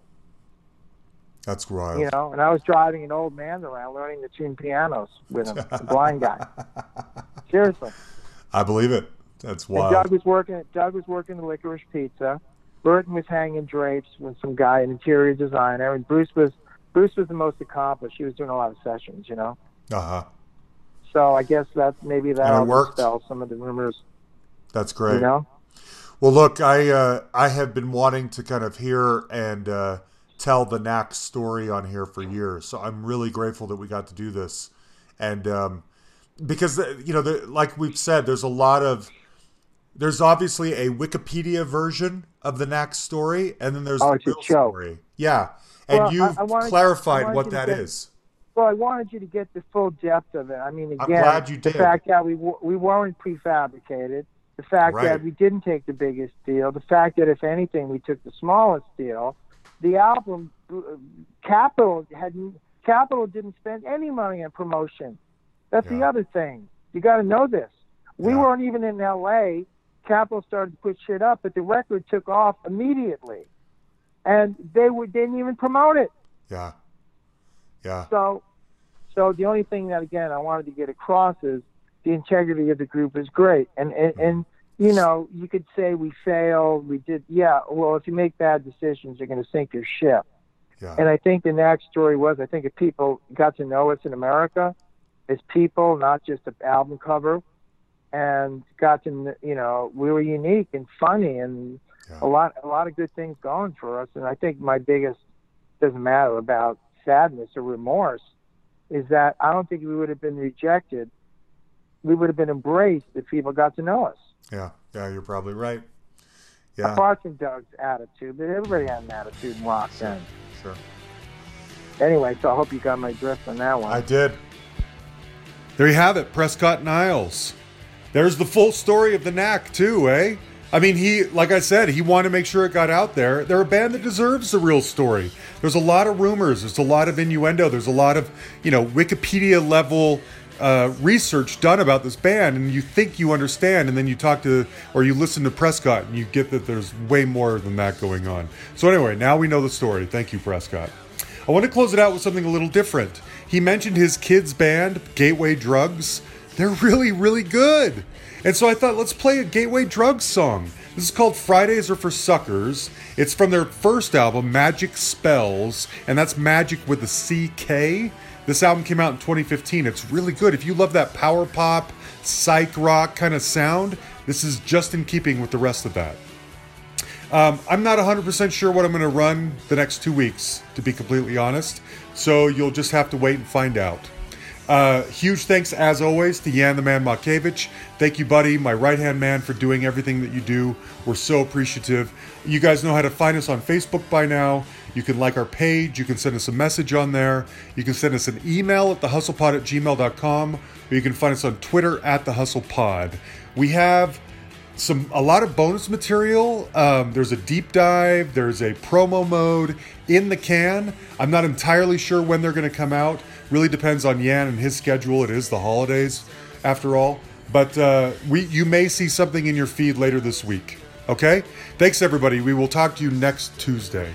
That's wild. you know. And I was driving an old man around learning to tune pianos with him, a blind guy. Seriously. I believe it. That's And wild. Doug was working. Doug was working the Licorice Pizza. Berton was hanging drapes with some guy, an interior designer, and Bruce was Bruce was the most accomplished. He was doing a lot of sessions, you know. Uh huh. So I guess that's maybe it worked. some of the rumors, That's great. you know. Well, look, I uh, I have been wanting to kind of hear and uh, tell the Knack story on here for years, so I'm really grateful that we got to do this, and um, because uh, you know, the, like we've said, there's a lot of there's obviously a Wikipedia version of the Knack story, and then there's Oh, the a real story. Yeah, and Well, you've I- I clarified what that get- is. Well, I wanted you to get the full depth of it. I mean, again, the fact that we we weren't prefabricated, the fact Right. that we didn't take the biggest deal, the fact that if anything we took the smallest deal, the album Capitol had Capitol didn't spend any money on promotion. That's the other thing. You got to know this. We Yeah. weren't even in L.A. Capitol started to put shit up, but the record took off immediately, and they were, didn't even promote it. Yeah, yeah, So, so the only thing that again I wanted to get across is the integrity of the group is great, and and, and you know you could say we failed, we did, yeah. Well, if you make bad decisions, you're going to sink your ship. yeah, And I think the next story was I think if people got to know us in America as people, not just an album cover, and got to you know we were unique and funny and Yeah. a lot a lot of good things going for us. And I think my biggest doesn't matter about sadness or remorse is that I don't think we would have been rejected. We would have been embraced if people got to know us. Yeah, yeah. You're probably right. Yeah, Apart from Doug's attitude, but everybody had an attitude in rock then. sure. Anyway, so I hope you got my drift on that one. I did. There you have it, Prescott Niles. There's the full story of the Knack, too, eh? I mean, he, like I said, he wanted to make sure it got out there. They're a band that deserves the real story. There's a lot of rumors, there's a lot of innuendo, there's a lot of, you know, Wikipedia level uh, research done about this band, and you think you understand, and then you talk to, or you listen to Prescott, and you get that there's way more than that going on. So, anyway, now we know the story. Thank you, Prescott. I want to close it out with something a little different. He mentioned his kids' band, Gateway Drugs. They're really, really good. And so I thought, let's play a Gateway Drugs song. This is called Fridays Are for Suckers. It's from their first album, Magic Spells, and that's magic with a CK. This album came out in 2015. It's really good. If you love that power pop, psych rock kind of sound, this is just in keeping with the rest of that. Um, I'm not 100% sure what I'm going to run the next two weeks, to be completely honest. So you'll just have to wait and find out. Uh, huge thanks, as always, to Yan the Man Makevich. Thank you, buddy, my right hand man, for doing everything that you do. We're so appreciative. You guys know how to find us on Facebook by now. You can like our page. You can send us a message on there. You can send us an email at thehustlepod at gmail.com. Or you can find us on Twitter at thehustlepod. We have some a lot of bonus material. Um, there's a deep dive. There's a promo mode in the can. I'm not entirely sure when they're going to come out. Really depends on Yan and his schedule. It is the holidays, after all. but uh, we you may see something in your feed later this week. Okay? Thanks, everybody. We will talk to you next Tuesday.